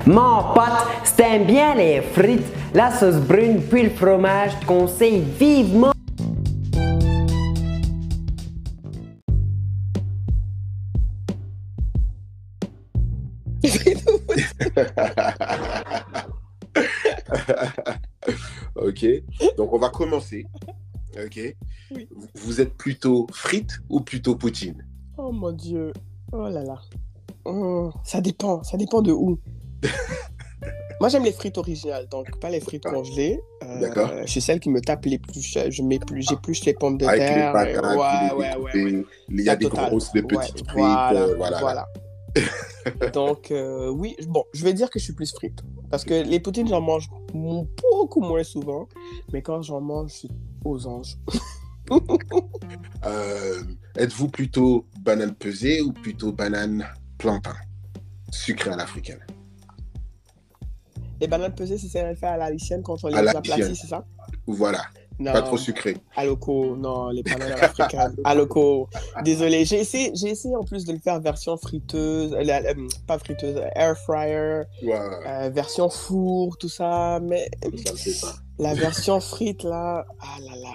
Mon pote, si t'aimes bien les frites, la sauce brune puis le fromage, je te conseille vivement. Ok. Donc on va commencer. Ok. Oui. Vous êtes plutôt frites ou plutôt poutine Oh mon Dieu. Oh là là. Hum, ça dépend. Ça dépend de où. Moi, j'aime les frites originales, donc pas les frites congelées. Euh, D'accord. Je suis celle qui me tape les plus. Je mets plus, j'épluche les pommes de Avec les terre. patates, et- puis ouais, les ouais, ouais. Il y a des grosses, des Ouais, petites frites. Voilà. euh, voilà. voilà. Donc, euh, oui, bon, je vais dire que je suis plus frite. Parce que les poutines, j'en mange beaucoup moins souvent. Mais quand j'en mange, je suis aux anges. Euh, Êtes-vous plutôt banane pesée ou plutôt banane plantain Sucré à l'africaine? Les bananes pesées, c'est celles fait à la lycéenne quand on les aplatit, c'est ça? Voilà. Non. Pas trop sucré. À loco, non, les bananes africaines. À loco. Désolé, j'ai essayé, j'ai essayé en plus de le faire version friteuse, euh, la- euh, pas friteuse, air fryer, Ouais. euh, version four, tout ça, mais Ça le la version frite là, ah là là.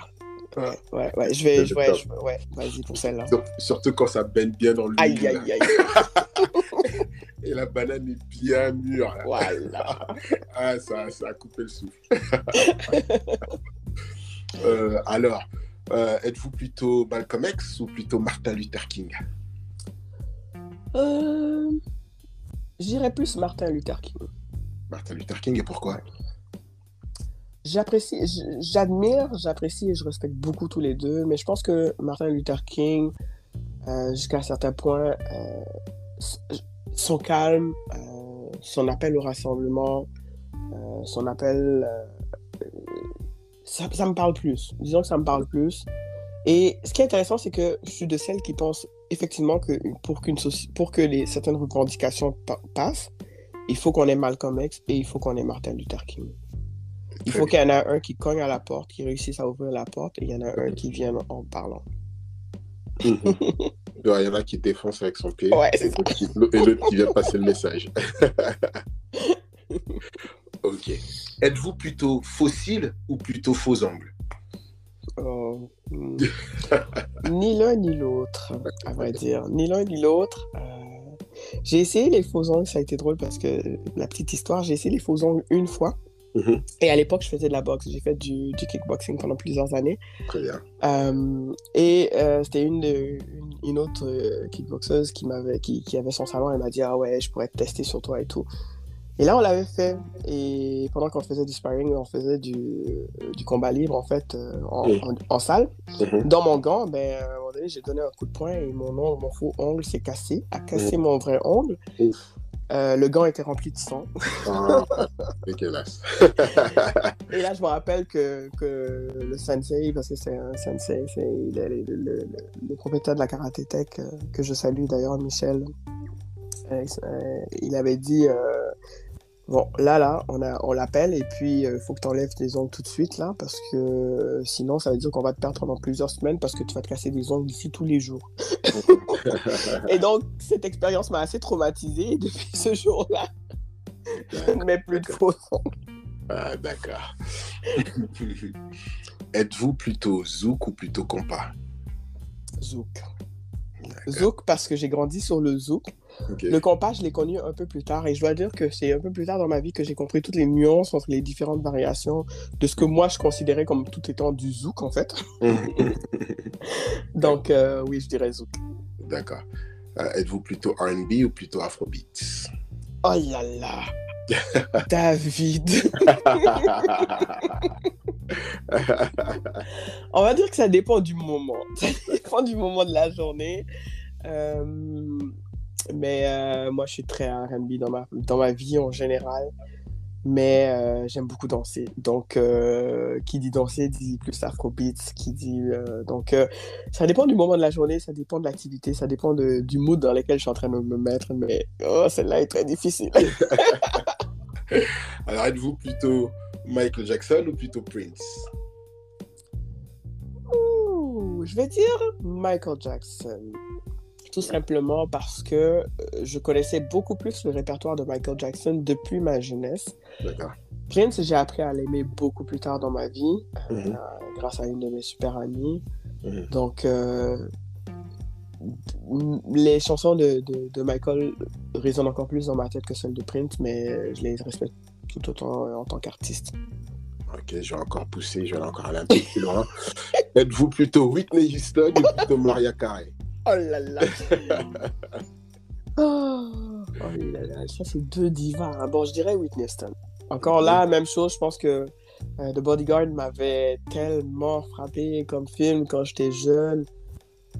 Ouais, ouais, ouais, je vais, je vais, je vais- ouais, vas-y pour celle-là. Sur- Surtout quand ça baigne bien dans l'huile. Aïe, aïe, aïe, Et la banane est bien mûre. là. voilà. Ah, ça, ça a coupé le souffle. Euh, alors, euh, êtes-vous plutôt Malcolm X ou plutôt Martin Luther King? Euh, J'irais plus Martin Luther King. Martin Luther King et pourquoi? J'apprécie, j'admire, j'apprécie et je respecte beaucoup tous les deux, mais je pense que Martin Luther King, euh, jusqu'à un certain point, son calme, son appel au rassemblement, son appel, ça, ça me parle plus. Disons que ça me parle plus. Et ce qui est intéressant, c'est que je suis de celles qui pensent effectivement que pour, qu'une pour que les, certaines revendications pa- passent, il faut qu'on ait Malcolm X et il faut qu'on ait Martin Luther King. Il faut qu'il y en ait un qui cogne à la porte, qui réussisse à ouvrir la porte, et il y en a un qui vienne en parlant. Mhm. Ouais, Il y en a qui défoncent avec son pied Ouais, et c'est ça. l'autre qui, et l'autre qui vient passer le message. Êtes-vous plutôt fossile ou plutôt faux angle Oh, hmm. ni l'un ni l'autre, à vrai dire. Ni l'un ni l'autre. Euh, J'ai essayé les faux ongles, ça a été drôle parce que la petite histoire, j'ai essayé les faux ongles une fois. Mhm. Et à l'époque, je faisais de la boxe. J'ai fait du, du kickboxing pendant plusieurs années. Très bien. Euh, et euh, c'était une, de- une, une autre euh, kickboxeuse qui, m'avait, qui, qui avait son salon. Elle m'a dit Ah ouais, je pourrais te tester sur toi et tout. Et là, on l'avait fait. Et pendant qu'on faisait du sparring, on faisait du, euh, du combat libre en fait euh, en, en, en salle. Mhm. Dans mon gant, ben, à un moment donné, j'ai donné un coup de poing et mon, ongle, mon faux ongle s'est cassé, a cassé mon vrai ongle. Euh, le gant était rempli de sang. Ah. Et là, je me rappelle que, que le sensei, parce que c'est un sensei, c'est le, le, le, le- le propriétaire de la karatétech, que je salue d'ailleurs, Michel, il avait dit euh, Bon, là, là, on, a, on l'appelle et puis il faut que tu enlèves tes ongles tout de suite, là, parce que euh, sinon, ça veut dire qu'on va te perdre pendant plusieurs semaines parce que tu vas te casser des ongles ici tous les jours. Et donc, cette expérience m'a assez traumatisée et depuis ce jour-là, je ne mets plus de faux ongles. Ah, d'accord. Êtes-vous plutôt zouk ou plutôt compas? Zouk. Zouk parce que j'ai grandi sur le zouk. Le compas, je l'ai connu un peu plus tard et je dois dire que c'est un peu plus tard dans ma vie que j'ai compris toutes les nuances entre les différentes variations de ce que moi je considérais comme tout étant du zouk en fait. Donc euh, oui, je dirais zouk. D'accord. Euh, Êtes-vous plutôt R&B ou plutôt Afrobeat? Oh là là, David. On va dire que ça dépend du moment. Ça dépend du moment de la journée. Euh, mais euh, moi, je suis très R&B dans ma, dans ma vie en général. mais euh, j'aime beaucoup danser. Donc, qui dit danser dit plus afrobeats, qui dit... donc, ça dépend du moment de la journée, ça dépend de l'activité, ça dépend du mood dans lequel je suis en train de me mettre, mais oh, celle-là est très difficile. Alors, êtes-vous plutôt Michael Jackson ou plutôt Prince? Ouh, je vais dire Michael Jackson. Tout simplement parce que euh, je connaissais beaucoup plus le répertoire de Michael Jackson depuis ma jeunesse. D'accord. Prince, j'ai appris à l'aimer beaucoup plus tard dans ma vie, euh, Mhm. grâce à une de mes super amies. Mhm. Donc, euh, les chansons de, de- de Michael résonnent encore plus dans ma tête que celles de Prince, mais je les respecte tout autant euh, en tant qu'artiste. Ok, je vais encore pousser, je vais encore aller un peu plus loin. Êtes-vous plutôt Whitney Houston ou plutôt Maria Carey? Oh là là Oh, oh là là, ça c'est deux divas. hein. Bon, je dirais Whitney Houston. Encore là, même chose, je pense que euh, The Bodyguard m'avait tellement frappé comme film quand j'étais jeune.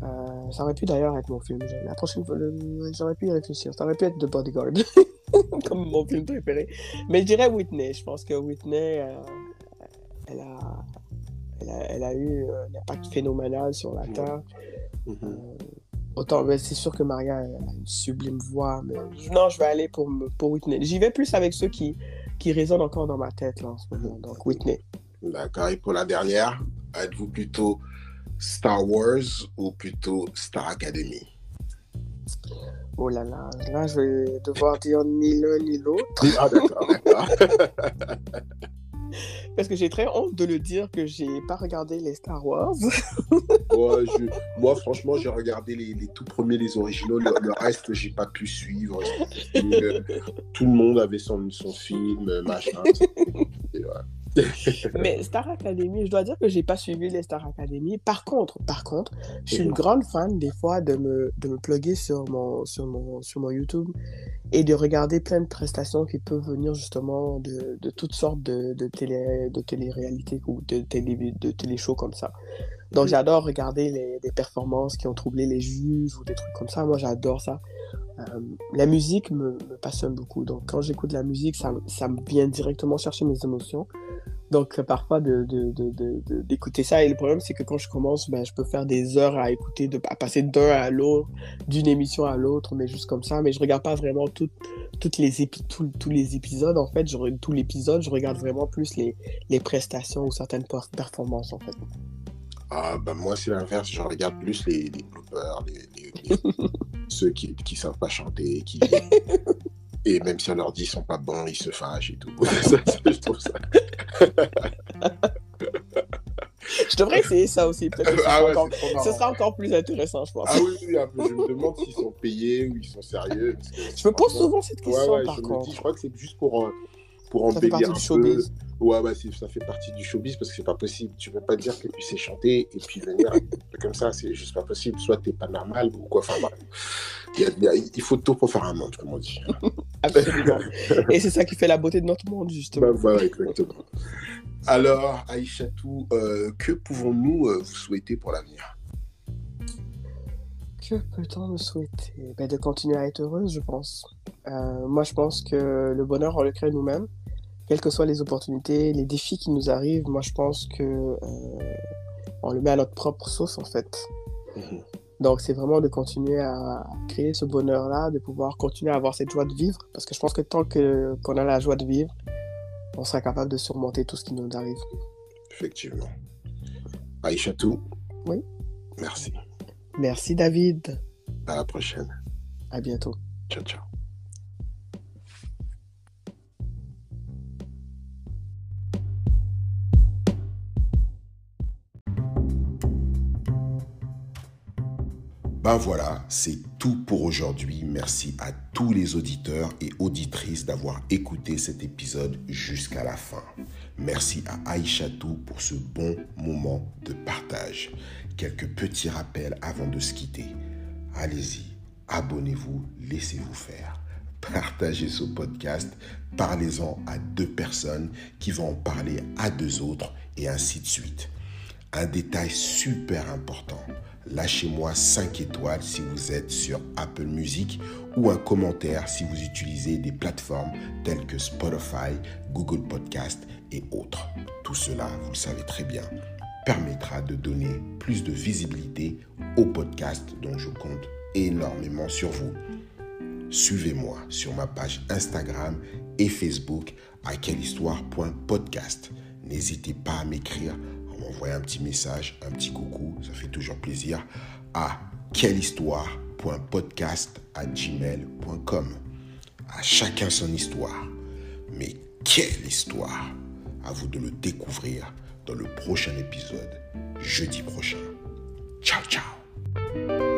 Euh, ça aurait pu d'ailleurs être mon film. La prochaine fois, j'aurais pu y réfléchir. Ça aurait pu être The Bodyguard comme mon film préféré. Mais je dirais Whitney. Je pense que Whitney, euh, elle, a, elle, a, elle a eu un impact phénoménal sur la. Terre. Mhm. Autant, mais c'est sûr que Maria elle a une sublime voix. Mais... Non, je vais aller pour, pour Whitney. J'y vais plus avec ceux qui, qui résonnent encore dans ma tête là, en ce moment. Donc, Whitney. D'accord, et pour la dernière, êtes-vous plutôt Star Wars ou plutôt Star Academy? Oh là là, là, je vais devoir dire ni l'un ni l'autre. Ah d'accord, d'accord. Parce que j'ai très honte de le dire que j'ai pas regardé les Star Wars. Moi, je- moi, franchement, j'ai regardé les, les tout premiers, les originaux. Le, le reste, j'ai pas pu suivre. Et, euh, tout le monde avait son, son film, machin. Et voilà. Mais Star Academy, je dois dire que j'ai pas suivi les Star Academy. Par contre, par contre, je suis une grande fan des fois de me, de me plugger sur mon, sur, mon, sur mon YouTube et de regarder plein de prestations qui peuvent venir justement de, de toutes sortes de, de, télé, de télé-réalités ou de télé, de télé-shows comme ça. Donc j'adore regarder les, des performances qui ont troublé les juges ou des trucs comme ça. Moi j'adore ça. Euh, la musique me, me passionne beaucoup. Donc quand j'écoute la musique, ça, ça me vient directement chercher mes émotions. Donc, euh, parfois, de, de, de, de- de- d'écouter ça. Et le problème, c'est que quand je commence, ben, je peux faire des heures à écouter, de, à passer d'un à l'autre, d'une émission à l'autre, mais juste comme ça. Mais je regarde pas vraiment tout- toutes les épi- tout- tous les épisodes, en fait. Je, tout l'épisode, je regarde vraiment plus les, les prestations ou certaines per- performances, en fait. Ah, bah, moi, c'est l'inverse. Je regarde plus les, les bloopers, les, ceux qui qui savent pas chanter. Qui... Et même si on leur dit qu'ils sont pas bons, ils se fâchent et tout. Ça, ça, je trouve ça. Je devrais essayer ça aussi. Peut-être que ce, Ah sera ouais, encore, ce sera encore plus intéressant, je pense. Ah oui, oui, peu. je me demande s'ils sont payés ou ils sont sérieux. parce que, je me pose souvent cette Ouais, question, ouais, par je me contre. dis, je crois que c'est juste pour, euh, pour Ça embellir un peu. showbiz. Ouais, c'est- ça fait partie du showbiz parce que c'est pas possible. Tu peux pas dire que tu sais chanter et puis venir comme ça, c'est juste pas possible. Soit t'es pas normal ou quoi. Enfin, bref. Il, y a- il y a- il faut tout pour faire un monde, comme on dit. Absolument. Et c'est ça qui fait la beauté de notre monde, justement. Bah, voilà, exactement. Alors, Aïchatou, euh, que pouvons-nous euh, vous souhaiter pour l'avenir? Que peut-on me souhaiter ben, De continuer à être heureuse, je pense. Euh, moi, je pense que le bonheur, on le crée nous-mêmes. Quelles que soient les opportunités, les défis qui nous arrivent, moi, je pense que euh, on le met à notre propre sauce, en fait. Mhm. Donc, c'est vraiment de continuer à créer ce bonheur-là, de pouvoir continuer à avoir cette joie de vivre. Parce que je pense que tant que- qu'on a la joie de vivre, on sera capable de surmonter tout ce qui nous arrive. Effectivement. Aïchatou Oui. Merci. Merci, David. À la prochaine. À bientôt. Ciao, ciao. Ben voilà, c'est pour aujourd'hui. Merci à tous les auditeurs et auditrices d'avoir écouté cet épisode jusqu'à la fin. Merci à Aïchatou pour ce bon moment de partage. Quelques petits rappels avant de se quitter. Allez-y, abonnez-vous, laissez-vous faire. Partagez ce podcast, parlez-en à deux personnes qui vont en parler à deux autres et ainsi de suite. Un détail super important. Lâchez-moi 5 étoiles si vous êtes sur Apple Music ou un commentaire si vous utilisez des plateformes telles que Spotify, Google Podcast et autres. Tout cela, vous le savez très bien, permettra de donner plus de visibilité au podcast dont je compte énormément sur vous. Suivez-moi sur ma page Instagram et Facebook à quellehistoire.podcast. N'hésitez pas à m'écrire, à m'envoyer un petit message, un petit coucou, ça fait toujours plaisir, à quellehistoire.podcast à. À chacun son histoire. Mais quelle histoire À vous de le découvrir dans le prochain épisode, jeudi prochain. Ciao, ciao